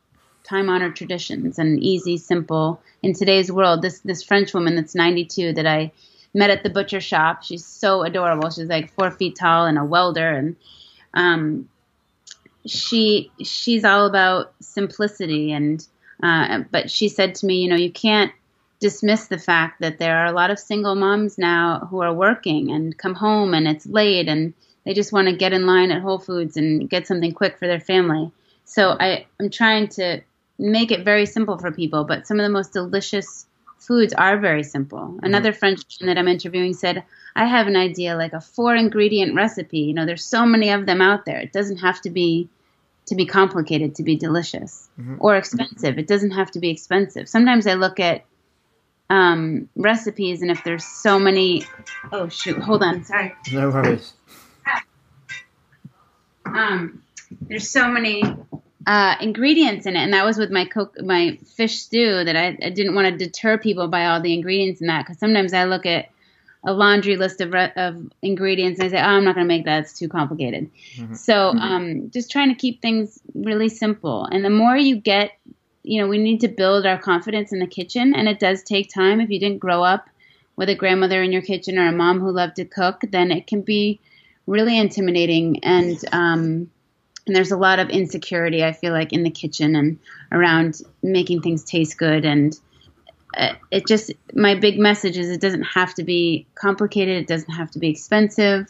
time honored traditions and easy, simple. In today's world, this this French woman that's 92 that I met at the butcher shop, she's so adorable. She's like four feet tall and a welder, and um, she she's all about simplicity and. Uh, but she said to me, you know, you can't dismiss the fact that there are a lot of single moms now who are working and come home and it's late and they just want to get in line at Whole Foods and get something quick for their family. So I, I'm trying to make it very simple for people, but some of the most delicious foods are very simple. Mm-hmm. Another Frenchman that I'm interviewing said, I have an idea like a four ingredient recipe. You know, there's so many of them out there. It doesn't have to be to be complicated to be delicious mm-hmm. or expensive. It doesn't have to be expensive. Sometimes I look at um, recipes and if there's so many, oh shoot, hold on, sorry. No worries. Um, there's so many uh, ingredients in it, and that was with my cook, my fish stew that I, I didn't want to deter people by all the ingredients in that because sometimes I look at a laundry list of, re- of ingredients and I say, oh, I'm not going to make that. It's too complicated. Mm-hmm. So mm-hmm. um, just trying to keep things really simple. And the more you get, you know, we need to build our confidence in the kitchen. And it does take time. If you didn't grow up with a grandmother in your kitchen or a mom who loved to cook, then it can be really intimidating. And, um, and there's a lot of insecurity, I feel like, in the kitchen and around making things taste good and uh, it just my big message is it doesn't have to be complicated it doesn't have to be expensive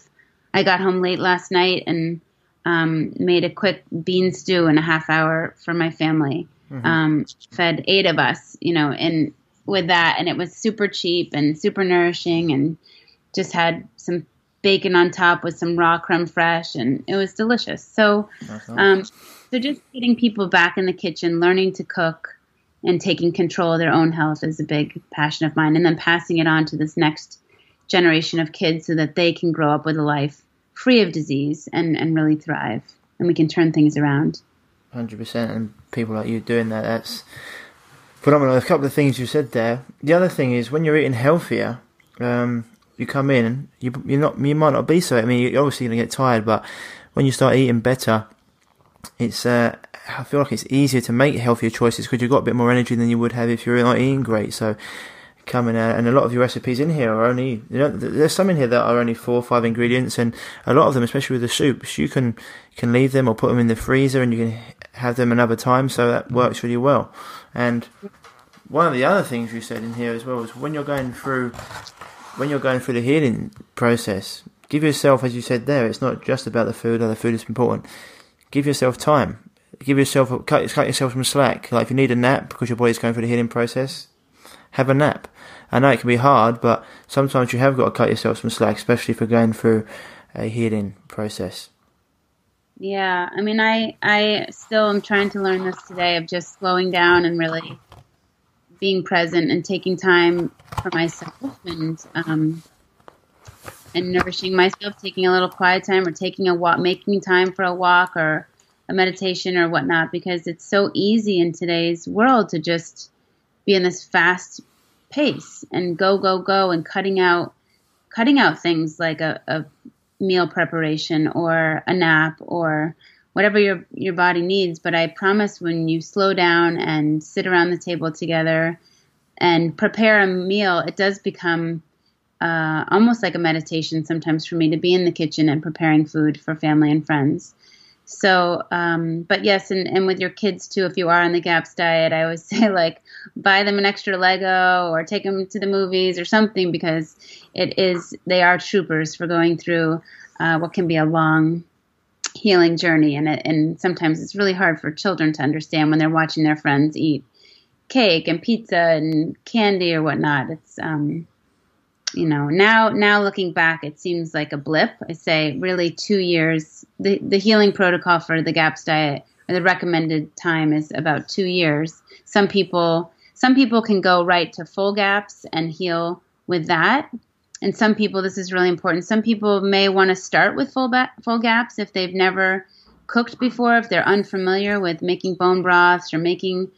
i got home late last night and um, made a quick bean stew in a half hour for my family mm-hmm. um, fed eight of us you know and with that and it was super cheap and super nourishing and just had some bacon on top with some raw creme fraiche and it was delicious. So um, so just getting people back in the kitchen learning to cook and taking control of their own health is a big passion of mine and then passing it on to this next generation of kids so that they can grow up with a life free of disease and, and really thrive and we can turn things around 100% and people like you doing that that's phenomenal a couple of things you said there the other thing is when you're eating healthier um, you come in you, you're not you might not be so i mean you're obviously going to get tired but when you start eating better it's uh, I feel like it's easier to make healthier choices because you've got a bit more energy than you would have if you're not eating great. So coming out, and a lot of your recipes in here are only you know there's some in here that are only four or five ingredients, and a lot of them, especially with the soups, you can can leave them or put them in the freezer, and you can have them another time. So that works really well. And one of the other things you said in here as well is when you're going through when you're going through the healing process, give yourself, as you said there, it's not just about the food, although food is important. Give yourself time give yourself cut, cut yourself some slack. Like if you need a nap because your body's going through the healing process, have a nap. I know it can be hard, but sometimes you have got to cut yourself some slack, especially if you're going through a healing process. Yeah, I mean, I I still am trying to learn this today of just slowing down and really being present and taking time for myself and um, and nourishing myself, taking a little quiet time or taking a walk, making time for a walk or a meditation or whatnot because it's so easy in today's world to just be in this fast pace and go go go and cutting out cutting out things like a, a meal preparation or a nap or whatever your your body needs but i promise when you slow down and sit around the table together and prepare a meal it does become uh, almost like a meditation sometimes for me to be in the kitchen and preparing food for family and friends so, um, but yes, and, and with your kids too, if you are on the GAPS diet, I always say like buy them an extra Lego or take them to the movies or something because it is, they are troopers for going through uh, what can be a long healing journey. And, it, and sometimes it's really hard for children to understand when they're watching their friends eat cake and pizza and candy or whatnot. It's, um, you know now now looking back it seems like a blip. I say really two years the, the healing protocol for the gaps diet or the recommended time is about two years. Some people some people can go right to full gaps and heal with that. And some people this is really important some people may want to start with full ba- full gaps if they've never cooked before if they're unfamiliar with making bone broths or making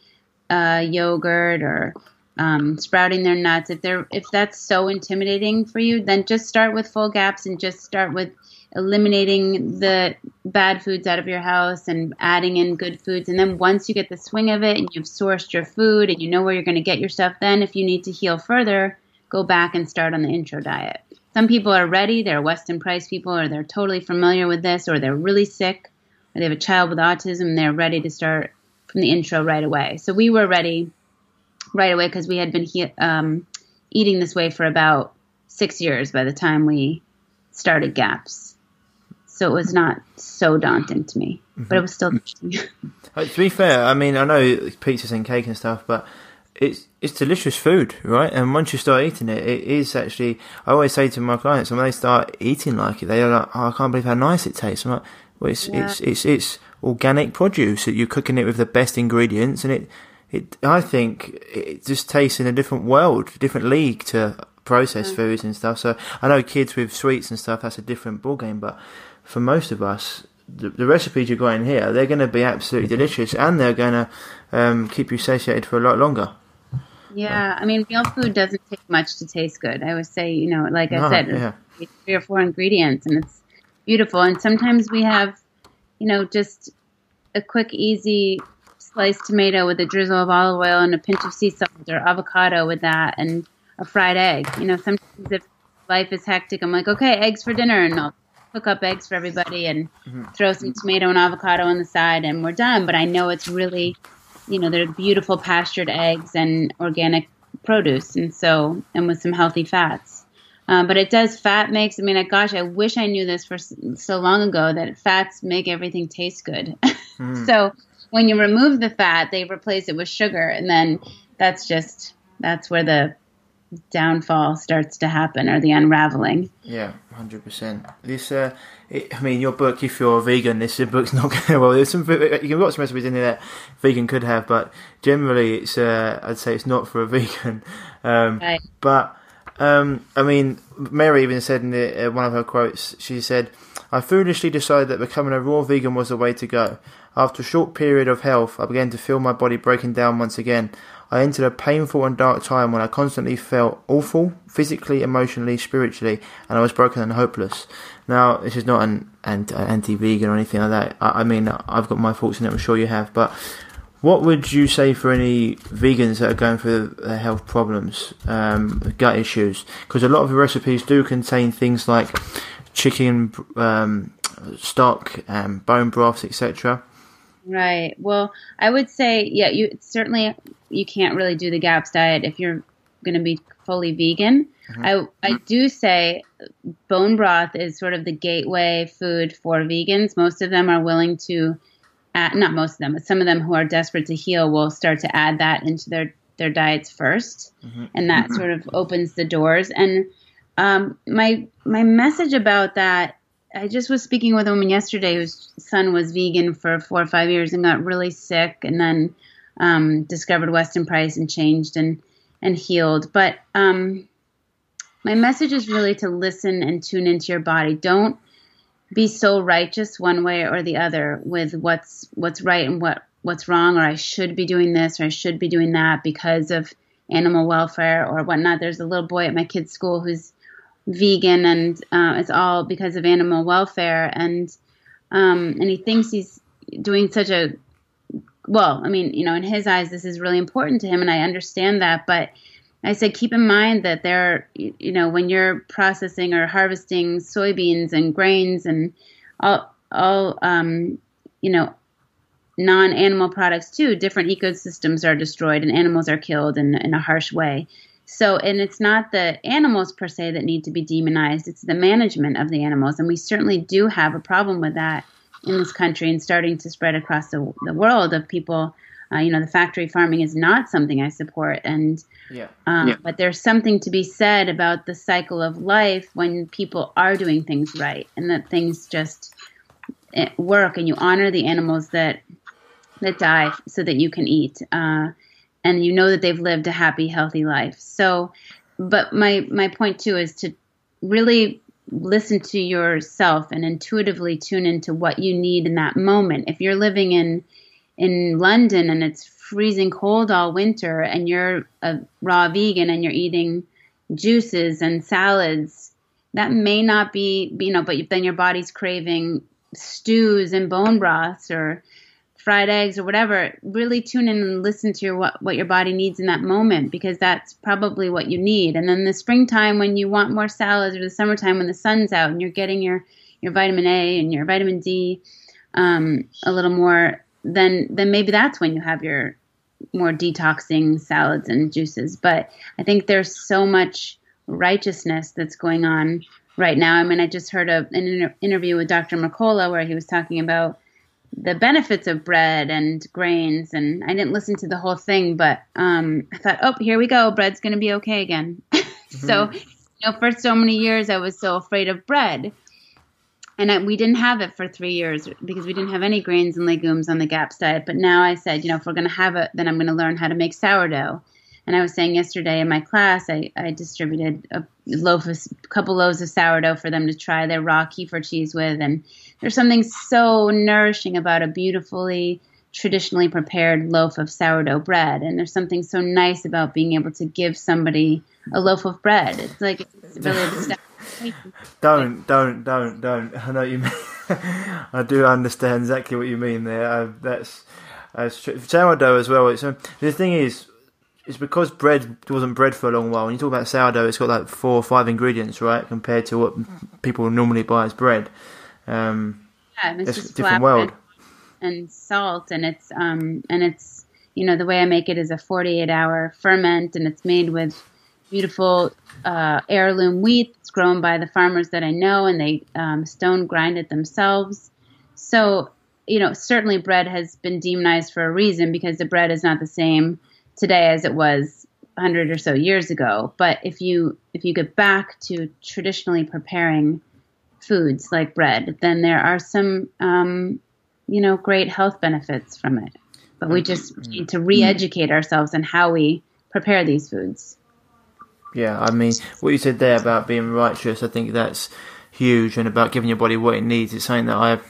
uh, yogurt or um, sprouting their nuts. If they're if that's so intimidating for you, then just start with full gaps and just start with eliminating the bad foods out of your house and adding in good foods. And then once you get the swing of it and you've sourced your food and you know where you're going to get your stuff, then if you need to heal further, go back and start on the intro diet. Some people are ready, they're Weston Price people, or they're totally familiar with this, or they're really sick, or they have a child with autism and they're ready to start from the intro right away. So we were ready right away because we had been he- um, eating this way for about six years by the time we started Gaps. So it was not so daunting to me, mm-hmm. but it was still interesting. Uh, to be fair, I mean, I know pizzas and cake and stuff, but it's it's delicious food, right? And once you start eating it, it is actually. I always say to my clients when they start eating like it, they are like, "Oh, I can't believe how nice it tastes." I'm like, "Well, it's yeah. it's it's it's organic produce that you're cooking it with the best ingredients, and it it I think it just tastes in a different world, different league to processed mm. foods and stuff. So I know kids with sweets and stuff that's a different ball game, but for most of us, the, the recipes you've got in here, they're going to be absolutely delicious, and they're going to um, keep you satiated for a lot longer. Yeah, I mean, real food doesn't take much to taste good. I would say, you know, like I no, said, yeah. three or four ingredients, and it's beautiful. And sometimes we have, you know, just a quick, easy sliced tomato with a drizzle of olive oil and a pinch of sea salt or avocado with that, and a fried egg. You know, sometimes if life is hectic, I'm like, okay, eggs for dinner, and I'll cook up eggs for everybody and mm-hmm. throw some tomato and avocado on the side, and we're done. But I know it's really, you know, they're beautiful pastured eggs and organic produce, and so and with some healthy fats. Uh, but it does fat makes. I mean, gosh, I wish I knew this for so long ago that fats make everything taste good. Mm. so when you remove the fat, they replace it with sugar, and then that's just that's where the downfall starts to happen or the unraveling. Yeah, hundred percent. This, uh, it, I mean, your book. If you're a vegan, this book's not going well. There's some you can got some recipes in there that vegan could have, but generally, it's uh, I'd say it's not for a vegan. Um, right. But um, I mean, Mary even said in the, uh, one of her quotes, she said, "I foolishly decided that becoming a raw vegan was the way to go." After a short period of health, I began to feel my body breaking down once again. I entered a painful and dark time when I constantly felt awful, physically, emotionally, spiritually, and I was broken and hopeless. Now, this is not an anti-vegan or anything like that. I, I mean, I've got my thoughts on it. I'm sure you have, but what would you say for any vegans that are going through health problems, um, gut issues? Because a lot of the recipes do contain things like chicken um, stock, um, bone broths, etc. Right. Well, I would say, yeah, you certainly you can't really do the GAPS diet if you're going to be fully vegan. Mm-hmm. I I do say bone broth is sort of the gateway food for vegans. Most of them are willing to, add, not most of them, but some of them who are desperate to heal will start to add that into their their diets 1st mm-hmm. and that mm-hmm. sort of opens the doors. And um, my my message about that I just was speaking with a woman yesterday whose son was vegan for four or five years and got really sick, and then um, discovered Weston Price and changed and and healed. But um, my message is really to listen and tune into your body. Don't be so righteous one way or the other with what's what's right and what what's wrong, or I should be doing this or I should be doing that because of animal welfare or whatnot. There's a little boy at my kid's school who's vegan and uh, it's all because of animal welfare. And um, and he thinks he's doing such a well i mean you know in his eyes this is really important to him and i understand that. But i said keep in mind that there you know when you're processing or harvesting soybeans and grains and all all um, you know non-animal products too different ecosystems are destroyed and animals are killed in, in a harsh way so, and it's not the animals per se that need to be demonized, it's the management of the animals. And we certainly do have a problem with that in this country and starting to spread across the, the world of people. Uh, you know, the factory farming is not something I support. And, yeah. Um, yeah. but there's something to be said about the cycle of life when people are doing things right and that things just eh, work and you honor the animals that that die so that you can eat. Uh, and you know that they've lived a happy, healthy life. So, but my my point too is to really listen to yourself and intuitively tune into what you need in that moment. If you're living in in London and it's freezing cold all winter and you're a raw vegan and you're eating juices and salads, that may not be, you know, but then your body's craving stews and bone broths or fried eggs or whatever, really tune in and listen to your what, what your body needs in that moment because that's probably what you need. And then the springtime when you want more salads or the summertime when the sun's out and you're getting your your vitamin A and your vitamin D um, a little more, then then maybe that's when you have your more detoxing salads and juices. But I think there's so much righteousness that's going on right now. I mean, I just heard a, an inter- interview with Dr. Mercola where he was talking about the benefits of bread and grains and I didn't listen to the whole thing, but um, I thought, oh, here we go, bread's gonna be okay again. mm-hmm. So, you know, for so many years I was so afraid of bread. and I, we didn't have it for three years because we didn't have any grains and legumes on the GAPS diet. But now I said, you know, if we're going to have it, then I'm going to learn how to make sourdough. And I was saying yesterday in my class, I, I distributed a loaf of, a couple loaves of sourdough for them to try their raw kefir cheese with. And there's something so nourishing about a beautifully traditionally prepared loaf of sourdough bread. And there's something so nice about being able to give somebody a loaf of bread. It's like it's really. Don't, don't, don't, don't. I know what you mean. I do understand exactly what you mean there. I, that's that's true. Sourdough as well. It's, um, the thing is, it's because bread wasn't bread for a long while. When you talk about sourdough, it's got like four or five ingredients, right, compared to what people normally buy as bread. Um, yeah, it's, it's just a different world. And, and salt, and it's um and it's you know the way I make it is a 48 hour ferment, and it's made with beautiful uh, heirloom wheat. It's grown by the farmers that I know, and they um, stone grind it themselves. So you know certainly bread has been demonized for a reason because the bread is not the same today as it was 100 or so years ago. But if you if you get back to traditionally preparing foods like bread, then there are some um, you know great health benefits from it. But we just need to re-educate ourselves on how we prepare these foods. Yeah, I mean, what you said there about being righteous, I think that's huge, and about giving your body what it needs. It's something that I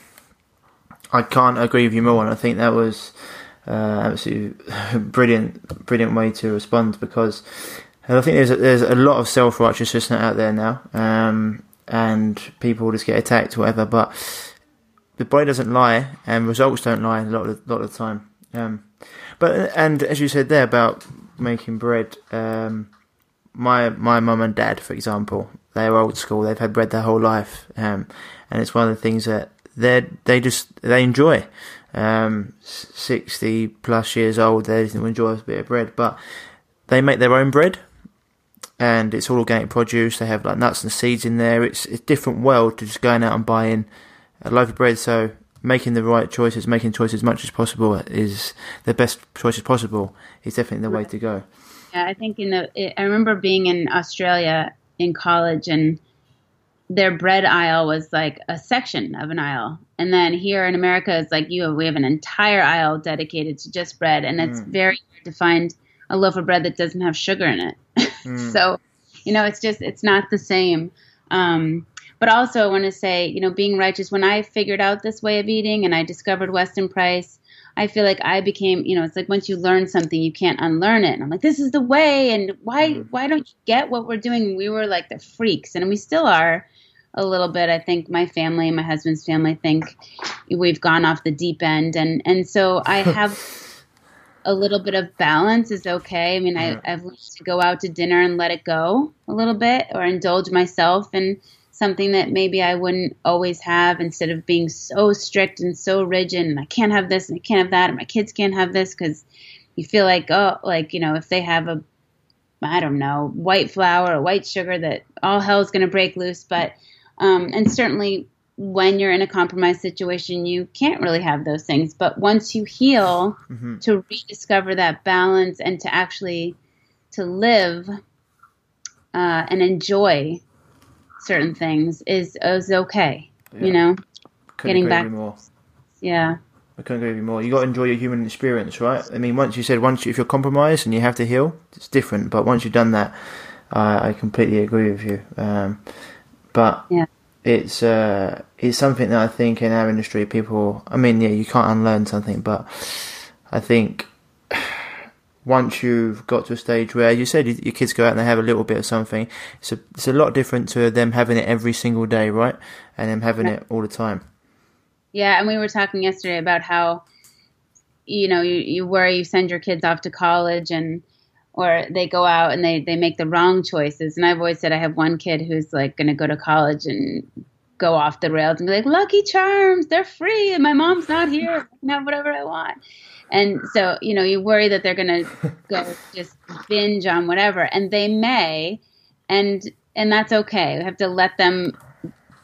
I can't agree with you more, and I think that was uh, absolutely brilliant, brilliant way to respond because I think there's a, there's a lot of self righteousness out there now, um, and people just get attacked, whatever. But the body doesn't lie, and results don't lie a lot of, lot of the time. Um, but and as you said there about making bread, um, my my mum and dad, for example, they're old school. They've had bread their whole life, um, and it's one of the things that they they just they enjoy. Um, sixty plus years old, they enjoy a bit of bread, but they make their own bread, and it's all organic produce. They have like nuts and seeds in there. It's it's a different world to just going out and buying a loaf of bread. So making the right choices, making choices as much as possible is the best choices possible. Is definitely the way to go. Yeah, I think in the I remember being in Australia in college and their bread aisle was like a section of an aisle. And then here in America it's like you have, we have an entire aisle dedicated to just bread and it's mm. very hard to find a loaf of bread that doesn't have sugar in it. So, you know, it's just it's not the same. Um, but also I want to say, you know, being righteous when I figured out this way of eating and I discovered Weston Price, I feel like I became, you know, it's like once you learn something, you can't unlearn it. And I'm like, this is the way. And why, why don't you get what we're doing? We were like the freaks, and we still are a little bit. I think my family, and my husband's family, think we've gone off the deep end, and and so I have a little bit of balance is okay. I mean, I, I've learned to go out to dinner and let it go a little bit, or indulge myself in something that maybe I wouldn't always have instead of being so strict and so rigid and I can't have this and I can't have that and my kids can't have this because you feel like oh like you know if they have a I don't know white flour or white sugar that all hell's going to break loose but um, and certainly when you're in a compromised situation you can't really have those things but once you heal to rediscover that balance and to actually to live uh, and enjoy certain things is is okay. Yeah. You know, Couldn't Getting agree back- with you more. yeah, I couldn't agree with you more. You got to enjoy your human experience, right? I mean, once you said once you, if you're compromised and you have to heal, it's different. But once you've done that, I I completely agree with you. Um, but Yeah. It's uh, it's something that I think in our industry, people. I mean, yeah, you can't unlearn something, but I think once you've got to a stage where you said your kids go out and they have a little bit of something, it's a it's a lot different to them having it every single day, right? And them having it all the time. yeah. And we were talking yesterday about how you know you, you worry you send your kids off to college and or they go out and they they make the wrong choices. And I've always said I have one kid who's like going to go to college and go off the rails and be like, Lucky Charms, they're free, and my mom's not here. I can have whatever I want. And so, you know, you worry that they're going to go just binge on whatever, and they may, and and that's okay. We have to let them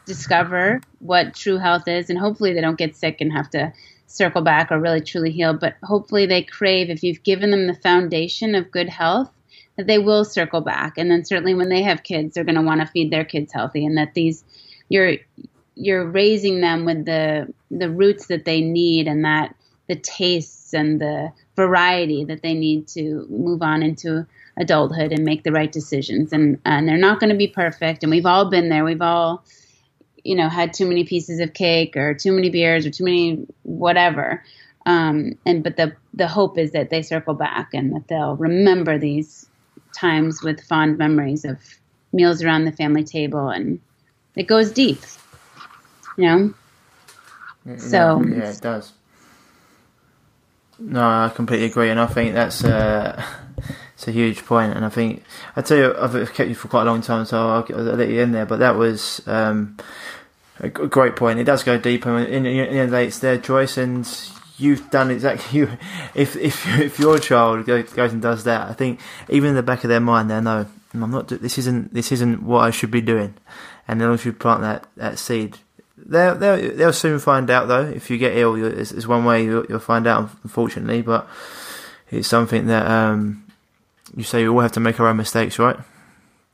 discover what true health is, and hopefully they don't get sick and have to circle back or really truly heal. But hopefully they crave if you've given them the foundation of good health that they will circle back and then certainly when they have kids they're going to want to feed their kids healthy and that these you're you're raising them with the the roots that they need and that the tastes and the variety that they need to move on into adulthood and make the right decisions and and they're not going to be perfect and we've all been there we've all you know had too many pieces of cake or too many beers or too many whatever. Um, and but the the hope is that they circle back and that they'll remember these times with fond memories of meals around the family table and it goes deep you know? So yeah, it does. No i completely agree and i think that's uh it's a huge point and i think i tell you i've kept you for quite a long time so i'll, I'll let you in there but that was um a great point. It does go deep and in, in, in the day it's their choice and you've done exactly you if if if your child goes and does that i think even in the back of their mind they know i'm not this isn't this isn't what i should be doing. And then once you plant that that seed they'll, they'll, they'll soon find out though. If you get ill it's, it's one way you'll, you'll, find out unfortunately but it's something that um, you say we all have to make our own mistakes right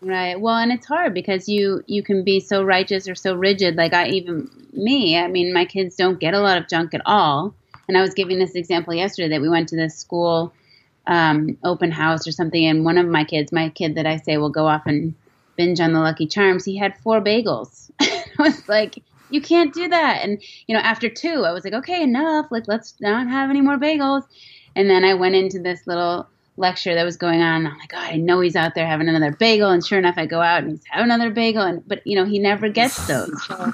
right well and it's hard because you you can be so righteous or so rigid like i even me i mean my kids don't get a lot of junk at all and I was giving this example yesterday that we went to this school um, open house or something, and one of my kids, my kid that I say will go off and binge on the Lucky Charms, he had four bagels. I was like, you can't do that. And you know, after two, I was like, okay, enough. Like, let's not have any more bagels. And then I went into this little lecture that was going on. I'm like, oh, I know he's out there having another bagel. And sure enough, I go out and he's having another bagel. And but you know, he never gets those. So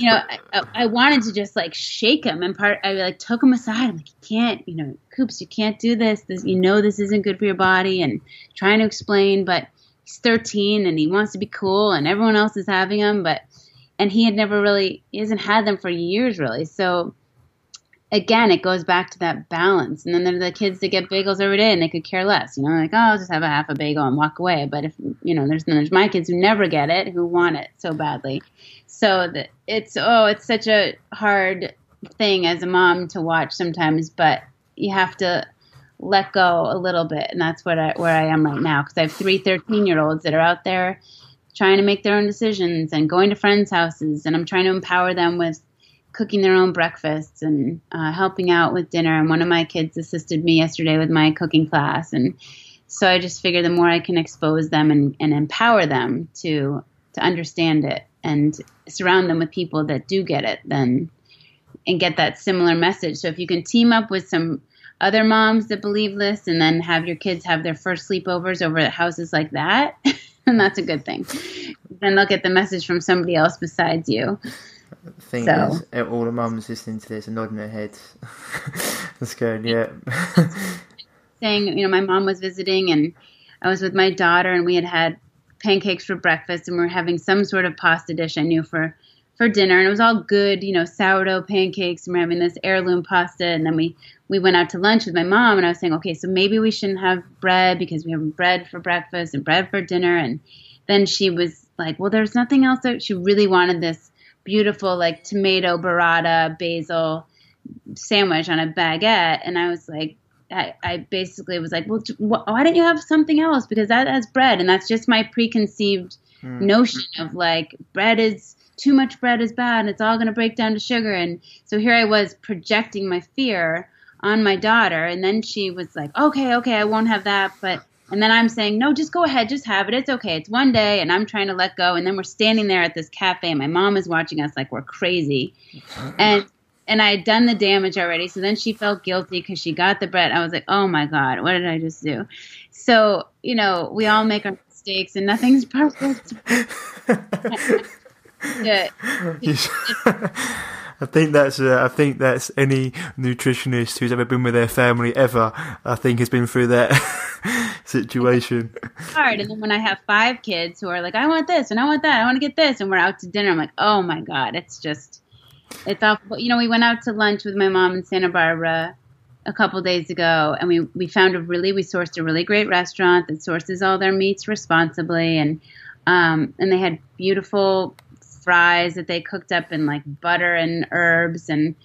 you know, I, I, wanted to just like shake him and part, I like took him aside. I'm like, you can't, you know, Coops, you can't do this. this. You know, this isn't good for your body and trying to explain, but he's 13 and he wants to be cool and everyone else is having them, but, and he had never really, he hasn't had them for years really. So again, it goes back to that balance. And then there are the kids that get bagels every day and they could care less, you know, like, oh, I'll just have a half a bagel and walk away. But if, you know, there's, there's my kids who never get it, who want it so badly. So that it's, oh, it's such a hard thing as a mom to watch sometimes, but you have to let go a little bit. And that's what I, where I am right now. Cause I have three 13 year olds that are out there trying to make their own decisions and going to friends' houses. And I'm trying to empower them with cooking their own breakfasts and uh, helping out with dinner. And one of my kids assisted me yesterday with my cooking class. And so I just figure the more I can expose them and, and empower them to to understand it and surround them with people that do get it, then and get that similar message. So if you can team up with some other moms that believe this and then have your kids have their first sleepovers over at houses like that, and that's a good thing. Then they'll get the message from somebody else besides you thing so. is, eh, all the mums listening to this are nodding their heads. That's good, yeah. Saying, you know, my mom was visiting and I was with my daughter and we had had pancakes for breakfast and we are having some sort of pasta dish I knew for for dinner and it was all good, you know, sourdough pancakes and we're having this heirloom pasta and then we we went out to lunch with my mom and I was saying, okay, so maybe we shouldn't have bread because we have bread for breakfast and bread for dinner and then she was like, well, there's nothing else that she really wanted this beautiful like tomato burrata basil sandwich on a baguette. And i was like I, I basically was like well why don't you have something else? Because that has bread. And that's just my preconceived mm. notion of like bread is too much bread is bad. And it's all going to break down to sugar. And so here i was projecting my fear on my daughter. And then she was like okay okay i won't have that. But and then I'm saying, no, just go ahead, just have it. It's okay. It's one day. And I'm trying to let go. And then we're standing there at this cafe. And my mom is watching us like we're crazy. And and I had done the damage already. So then she felt guilty because she got the bread. I was like, oh my God, what did I just do? So, you know, we all make our mistakes and nothing's perfect. yeah. I think that's uh, I think that's any nutritionist who's ever been with their family ever. I think has been through that situation. hard, and then when I have five kids who are like, I want this and I want that, I want to get this, and we're out to dinner, I'm like, oh my god, it's just it's awful. You know, we went out to lunch with my mom in Santa Barbara a couple days ago, and we we found a really we sourced a really great restaurant that sources all their meats responsibly, and um, and they had beautiful fries that they cooked up in like butter and herbs and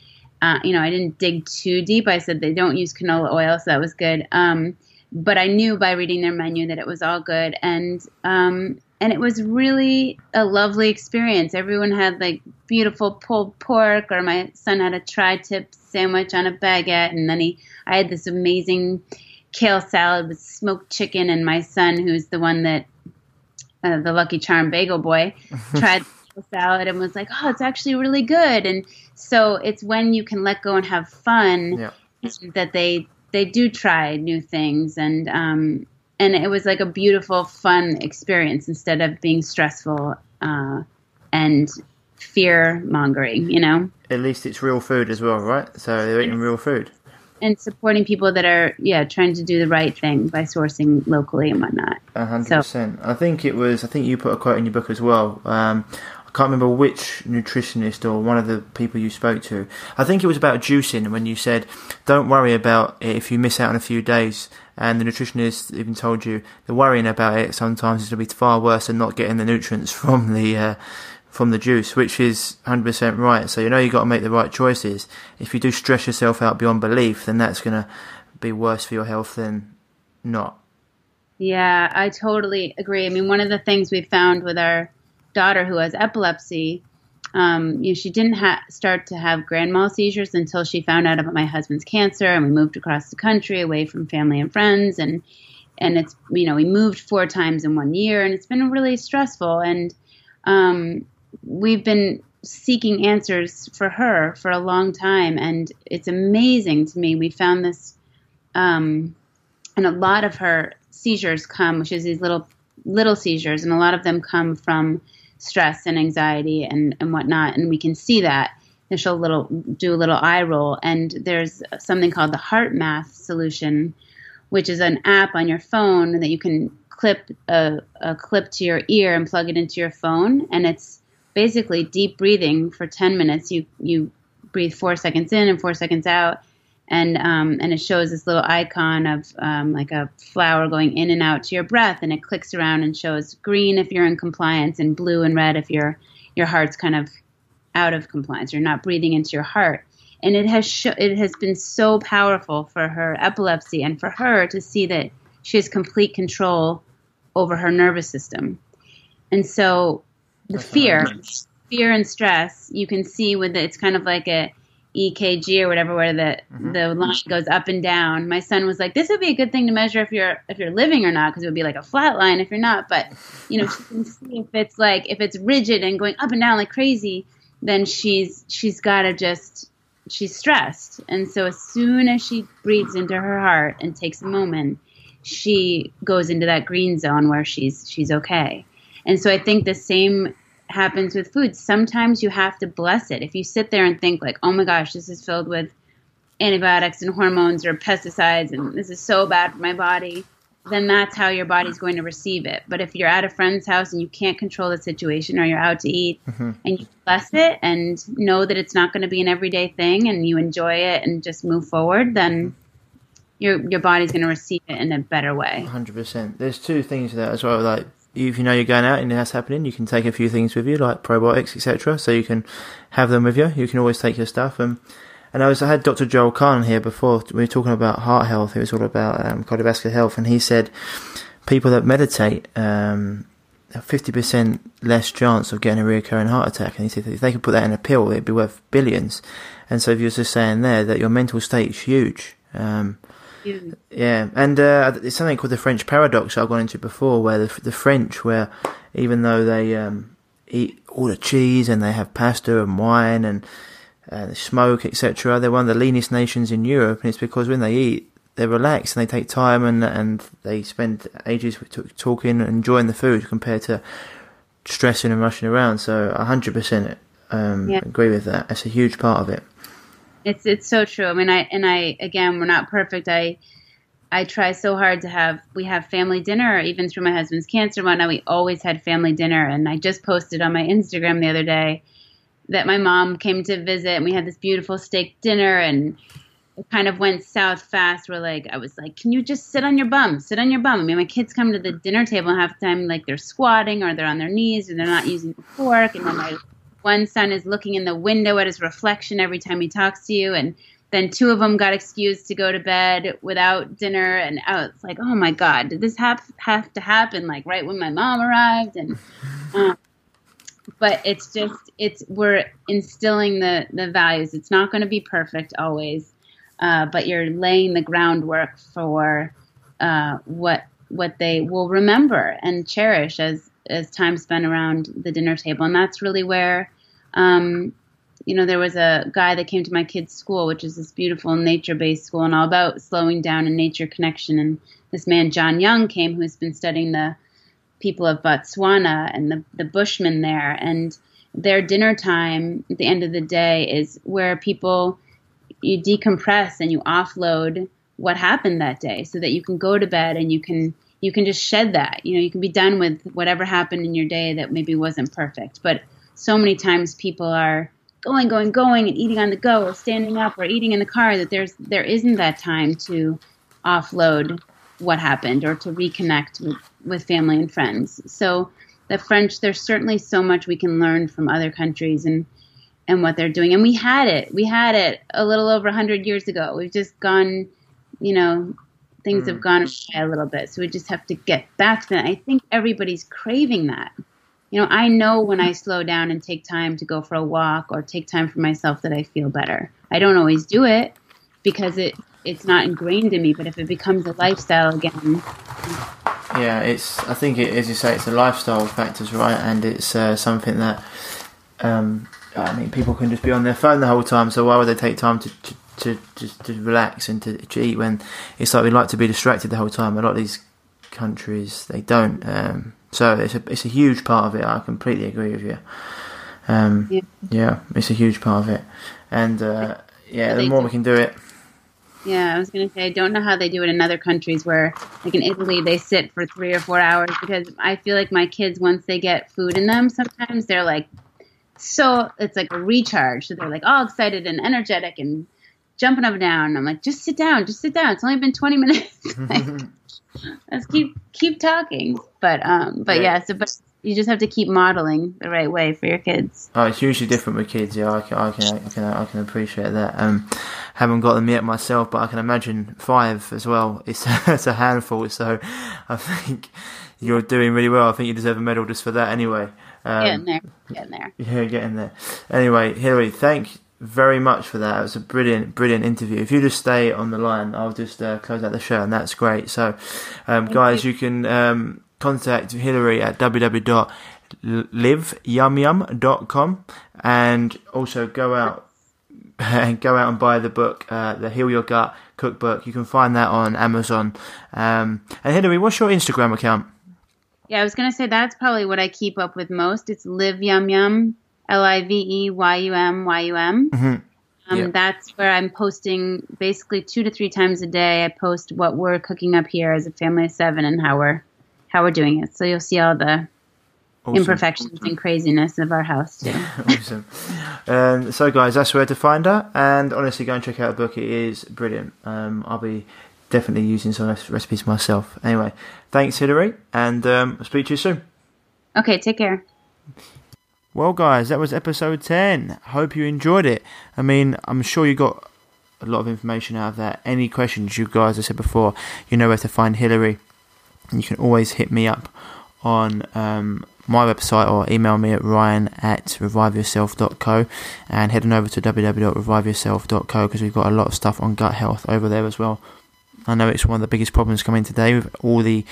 uh, you know I didn't dig too deep. I said they don't use canola oil, so that was good. Um, but I knew by reading their menu that it was all good, and um, and it was really a lovely experience. Everyone had like beautiful pulled pork, or my son had a tri-tip sandwich on a baguette, and then he I had this amazing kale salad with smoked chicken, and my son, who's the one that uh, the Lucky Charm Bagel Boy, tried salad and was like, "Oh, it's actually really good." And so it's when you can let go and have fun Yeah. that they they do try new things and um, and it was like a beautiful fun experience instead of being stressful uh, and fear mongering you know At least it's real food as well, right? So they're eating real food. and supporting people that are yeah trying to do the right thing by sourcing locally and whatnot A hundred So- percent. I think it was. I think you put a quote in your book as well. Um, can't remember which nutritionist or one of the people you spoke to. I think it was about juicing when you said, "Don't worry about it if you miss out on a few days." And the nutritionist even told you the worrying about it sometimes is going to be far worse than not getting the nutrients from the uh, from the juice, which is 100% right. So you know you've got to make the right choices. If you do stress yourself out beyond belief, then that's going to be worse for your health than not. Yeah, I totally agree. I mean, one of the things we found with our daughter who has epilepsy, um, you know, she didn't ha- start to have grand mal seizures until she found out about my husband's cancer, and we moved across the country away from family and friends, and and it's you know we moved four times in one year, and it's been really stressful, and um, we've been seeking answers for her for a long time, and it's amazing to me. We found this. Um, and a lot of her seizures come, which is these little little seizures, and a lot of them come from stress and anxiety and and whatnot, and we can see that. And she'll little do a little eye roll, and there's something called the Heart Math solution, which is an app on your phone that you can clip a, a clip to your ear and plug it into your phone, and it's basically deep breathing for 10 minutes. You you breathe four seconds in and four seconds out, and um, and it shows this little icon of um, like a flower going in and out to your breath, and it clicks around and shows green if you're in compliance, and blue and red if your your heart's kind of out of compliance. You're not breathing into your heart, and it has sh- it has been so powerful for her epilepsy and for her to see that she has complete control over her nervous system, and so the fear, fear and stress, you can see with it, it's kind of like a EKG or whatever, where the mm-hmm. the line goes up and down. My son was like, "This would be a good thing to measure if you're if you're living or not, because it would be like a flat line if you're not." But you know, she can see if it's like if it's rigid and going up and down like crazy, then she's she's got to just she's stressed. And so as soon as she breathes into her heart and takes a moment, she goes into that green zone where she's she's okay. And so I think the same happens with food. Sometimes you have to bless it. If you sit there and think like, "Oh my gosh, this is filled with antibiotics and hormones or pesticides and this is so bad for my body," then that's how your body's going to receive it. But if you're at a friend's house and you can't control the situation or you're out to eat mm-hmm. and you bless it and know that it's not going to be an everyday thing and you enjoy it and just move forward, then mm-hmm. your your body's going to receive it in a better way. Hundred percent. There's two things there as well. Like if you know you're going out and that's happening, you can take a few things with you, like probiotics, etc. So you can have them with you. You can always take your stuff. And and I was I had Dr. Joel Kahn here before. We were talking about heart health. It was all about um, cardiovascular health, and he said people that meditate. Um, have 50% less chance of getting a recurring heart attack. And he said if they could put that in a pill, it'd be worth billions. And so if you're just saying there that your mental state's huge. Um, yeah, and uh, it's something called the French paradox I've gone into before, where the, the French, where even though they um, eat all the cheese and they have pasta and wine and uh, smoke, etc., they're one of the leanest nations in Europe, and it's because when they eat, they're relaxed and they take time and and they spend ages talking and enjoying the food compared to stressing and rushing around. So, hundred percent um, Yeah. agree with that. That's a huge part of it. It's it's so true. I mean, I and I again, we're not perfect. I I try so hard to have we have family dinner, even through my husband's cancer and whatnot. We always had family dinner, and I just posted on my Instagram the other day that my mom came to visit, and we had this beautiful steak dinner, and it kind of went south fast. We're like, I was like, can you just sit on your bum? Sit on your bum. I mean, my kids come to the dinner table half the time, like they're squatting or they're on their knees or they're not using the fork, and then my one son is looking in the window at his reflection every time he talks to you and then two of them got excused to go to bed without dinner, and I was like, oh my god, did this have have to happen like right when my mom arrived? And uh, but it's just it's we're instilling the the values. It's not going to be perfect always, uh, but you're laying the groundwork for uh, what what they will remember and cherish as as time spent around the dinner table, and that's really where. Um, you know, there was a guy that came to my kids' school, which is this beautiful nature-based school and all about slowing down and nature connection. And this man, Jon Young, came who's been studying the people of Botswana and the, the Bushmen there. And their dinner time at the end of the day is where people you decompress and you offload what happened that day so that you can go to bed and you can you can just shed that you know you can be done with whatever happened in your day that maybe wasn't perfect but so many times people are going going going and eating on the go or standing up or eating in the car that there's there isn't that time to offload what happened or to reconnect with, with family and friends. So the French, there's certainly so much we can learn from other countries and and what they're doing. And we had it. We had it a little over 100 years ago. We've just gone, you know, things mm. have gone a little bit. So we just have to get back to that. I think everybody's craving that. You know, I know when I slow down and take time to go for a walk or take time for myself that I feel better. I don't always do it because it it's not ingrained in me. But if it becomes a lifestyle again, yeah, it's. I think it, as you say, it's a lifestyle factors, right? And it's uh, something that, um, I mean, people can just be on their phone the whole time. So why would they take time to, to, to just to relax and to, to eat when it's like we like to be distracted the whole time? A lot of these countries they don't. Um, so it's a it's a huge part of it. I completely agree with you. Um, yeah. yeah. it's a huge part of it, and uh, yeah, the more we can do it, yeah, I was going to say, I don't know how they do it in other countries where, like in Italy, they sit for three or four hours because I feel like my kids, once they get food in them, sometimes they're like, so it's like a recharge. So they're like all excited and energetic and jumping up and down. I'm like, just sit down, just sit down. It's only been 20 minutes. like, let's keep keep talking. But um, but yeah, so but you just have to keep modeling the right way for your kids. Oh, it's hugely different with kids. Yeah, I can, I can, I can, I can appreciate that. Um, haven't got them yet myself, but I can imagine five as well. It's it's a handful. So I think you're doing really well. I think you deserve a medal just for that, anyway. Um, getting there, getting there. Yeah, getting there. Anyway, Hilary, thank very much for that. It was a brilliant, brilliant interview. If you just stay on the line, I'll just uh, close out the show, and that's great. So, um, guys, you, you can um, contact Hilary at www.liveyumyum.com and also go out and go out and buy the book, uh, the Heal Your Gut cookbook. You can find that on Amazon. Um, and Hilary, what's your Instagram account? Yeah, I was gonna say that's probably what I keep up with most. It's Live Yum Yum, L I V E Y U M Y U M. Mm-hmm. Um, yep. That's where I'm posting basically two to three times a day. I post what we're cooking up here as a family of seven and how we're how we're doing it. So you'll see all the awesome. imperfections and craziness of our house too. awesome. Um, so guys, that's where to find her. And honestly, go and check out the book. It is brilliant. Um, I'll be definitely using some recipes myself. Anyway, thanks, Hilary, and um, I'll speak to you soon. Okay, take care. Well, guys, that was episode 10. Hope you enjoyed it. I mean, I'm sure you got a lot of information out of that. Any questions, you guys, I said before, you know where to find Hilary you can always hit me up on um, my website or email me at ryan at reviveyourself.co and head on over to www.reviveyourself.co because we've got a lot of stuff on gut health over there as well. I know it's one of the biggest problems coming today with all the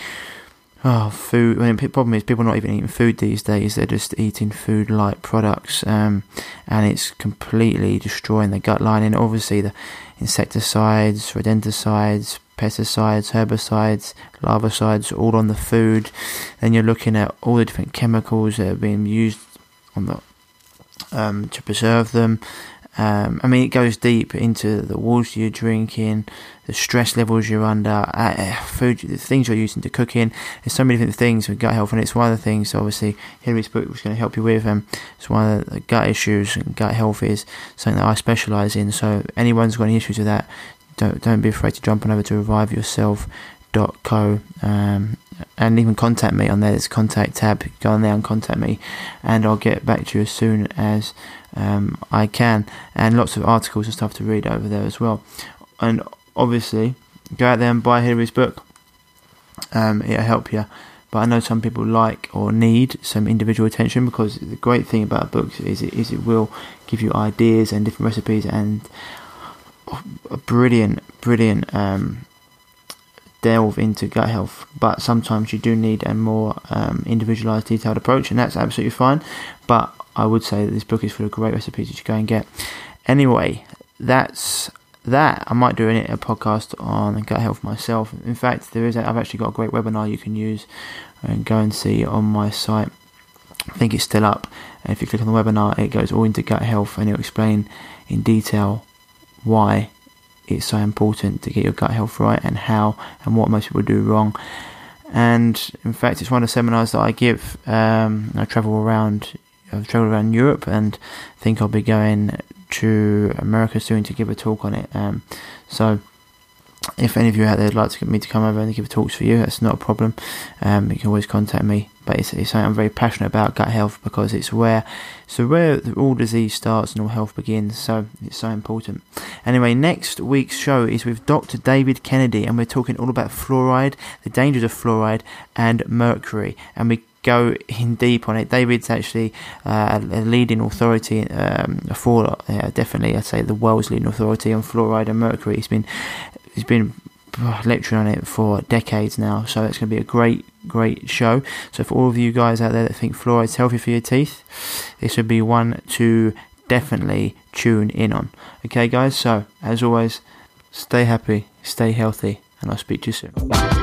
oh, food. I mean, the problem is people are not even eating food these days; they're just eating food-like products, um, and it's completely destroying the gut lining. Obviously, the insecticides, rodenticides, pesticides, herbicides, larvicides, all on the food. Then you're looking at all the different chemicals that are being used on the um, to preserve them. Um, I mean, it goes deep into the water you're drinking, the stress levels you're under, uh, uh, food, the things you're using to cook in. There's so many different things with gut health, and it's one of the things. Obviously, Hilary's book was going to help you with. Um, it's one of the gut issues, and gut health is something that I specialise in. So, anyone's got any issues with that, don't don't be afraid to jump on over to revive yourself co um, and even contact me on there. There's contact tab. Go on there and contact me, and I'll get back to you as soon as um, I can. And lots of articles and stuff to read over there as well. And obviously, go out there and buy Hilary's book. Um, it'll help you. But I know some people like or need some individual attention because the great thing about books is it, is it will give you ideas and different recipes and a brilliant, brilliant um, delve into gut health, but sometimes you do need a more um, individualized, detailed approach, and that's absolutely fine. But I would say that this book is full of great recipes you go and get. Anyway, that's that. I might do a podcast on gut health myself. In fact, there is. A, I've actually got a great webinar you can use and go and see on my site. I think it's still up. If you click on the webinar, it goes all into gut health and it'll explain in detail why it's so important to get your gut health right and how and what most people do wrong. And in fact, it's one of the seminars that I give. Um, I travel around, I've traveled around Europe, and think I'll be going to America soon to give a talk on it. Um, so if any of you out there would like to get me to come over and give talks for you, that's not a problem. Um, you can always contact me. But it's, something I'm very passionate about gut health because it's where so where all disease starts and all health begins. So it's so important. Anyway, next week's show is with Dr. David Kennedy, and we're talking all about fluoride, the dangers of fluoride, and mercury, and we go in deep on it. David's actually uh, a leading authority um, for uh, definitely, I'd say, the world's leading authority on fluoride and mercury. He's been he's been lecturing on it for decades now, so it's going to be a great, great show. So for all of you guys out there that think fluoride's healthy for your teeth, this would be one to definitely tune in on. Okay, guys. So as always, stay happy, stay healthy, and I'll speak to you soon.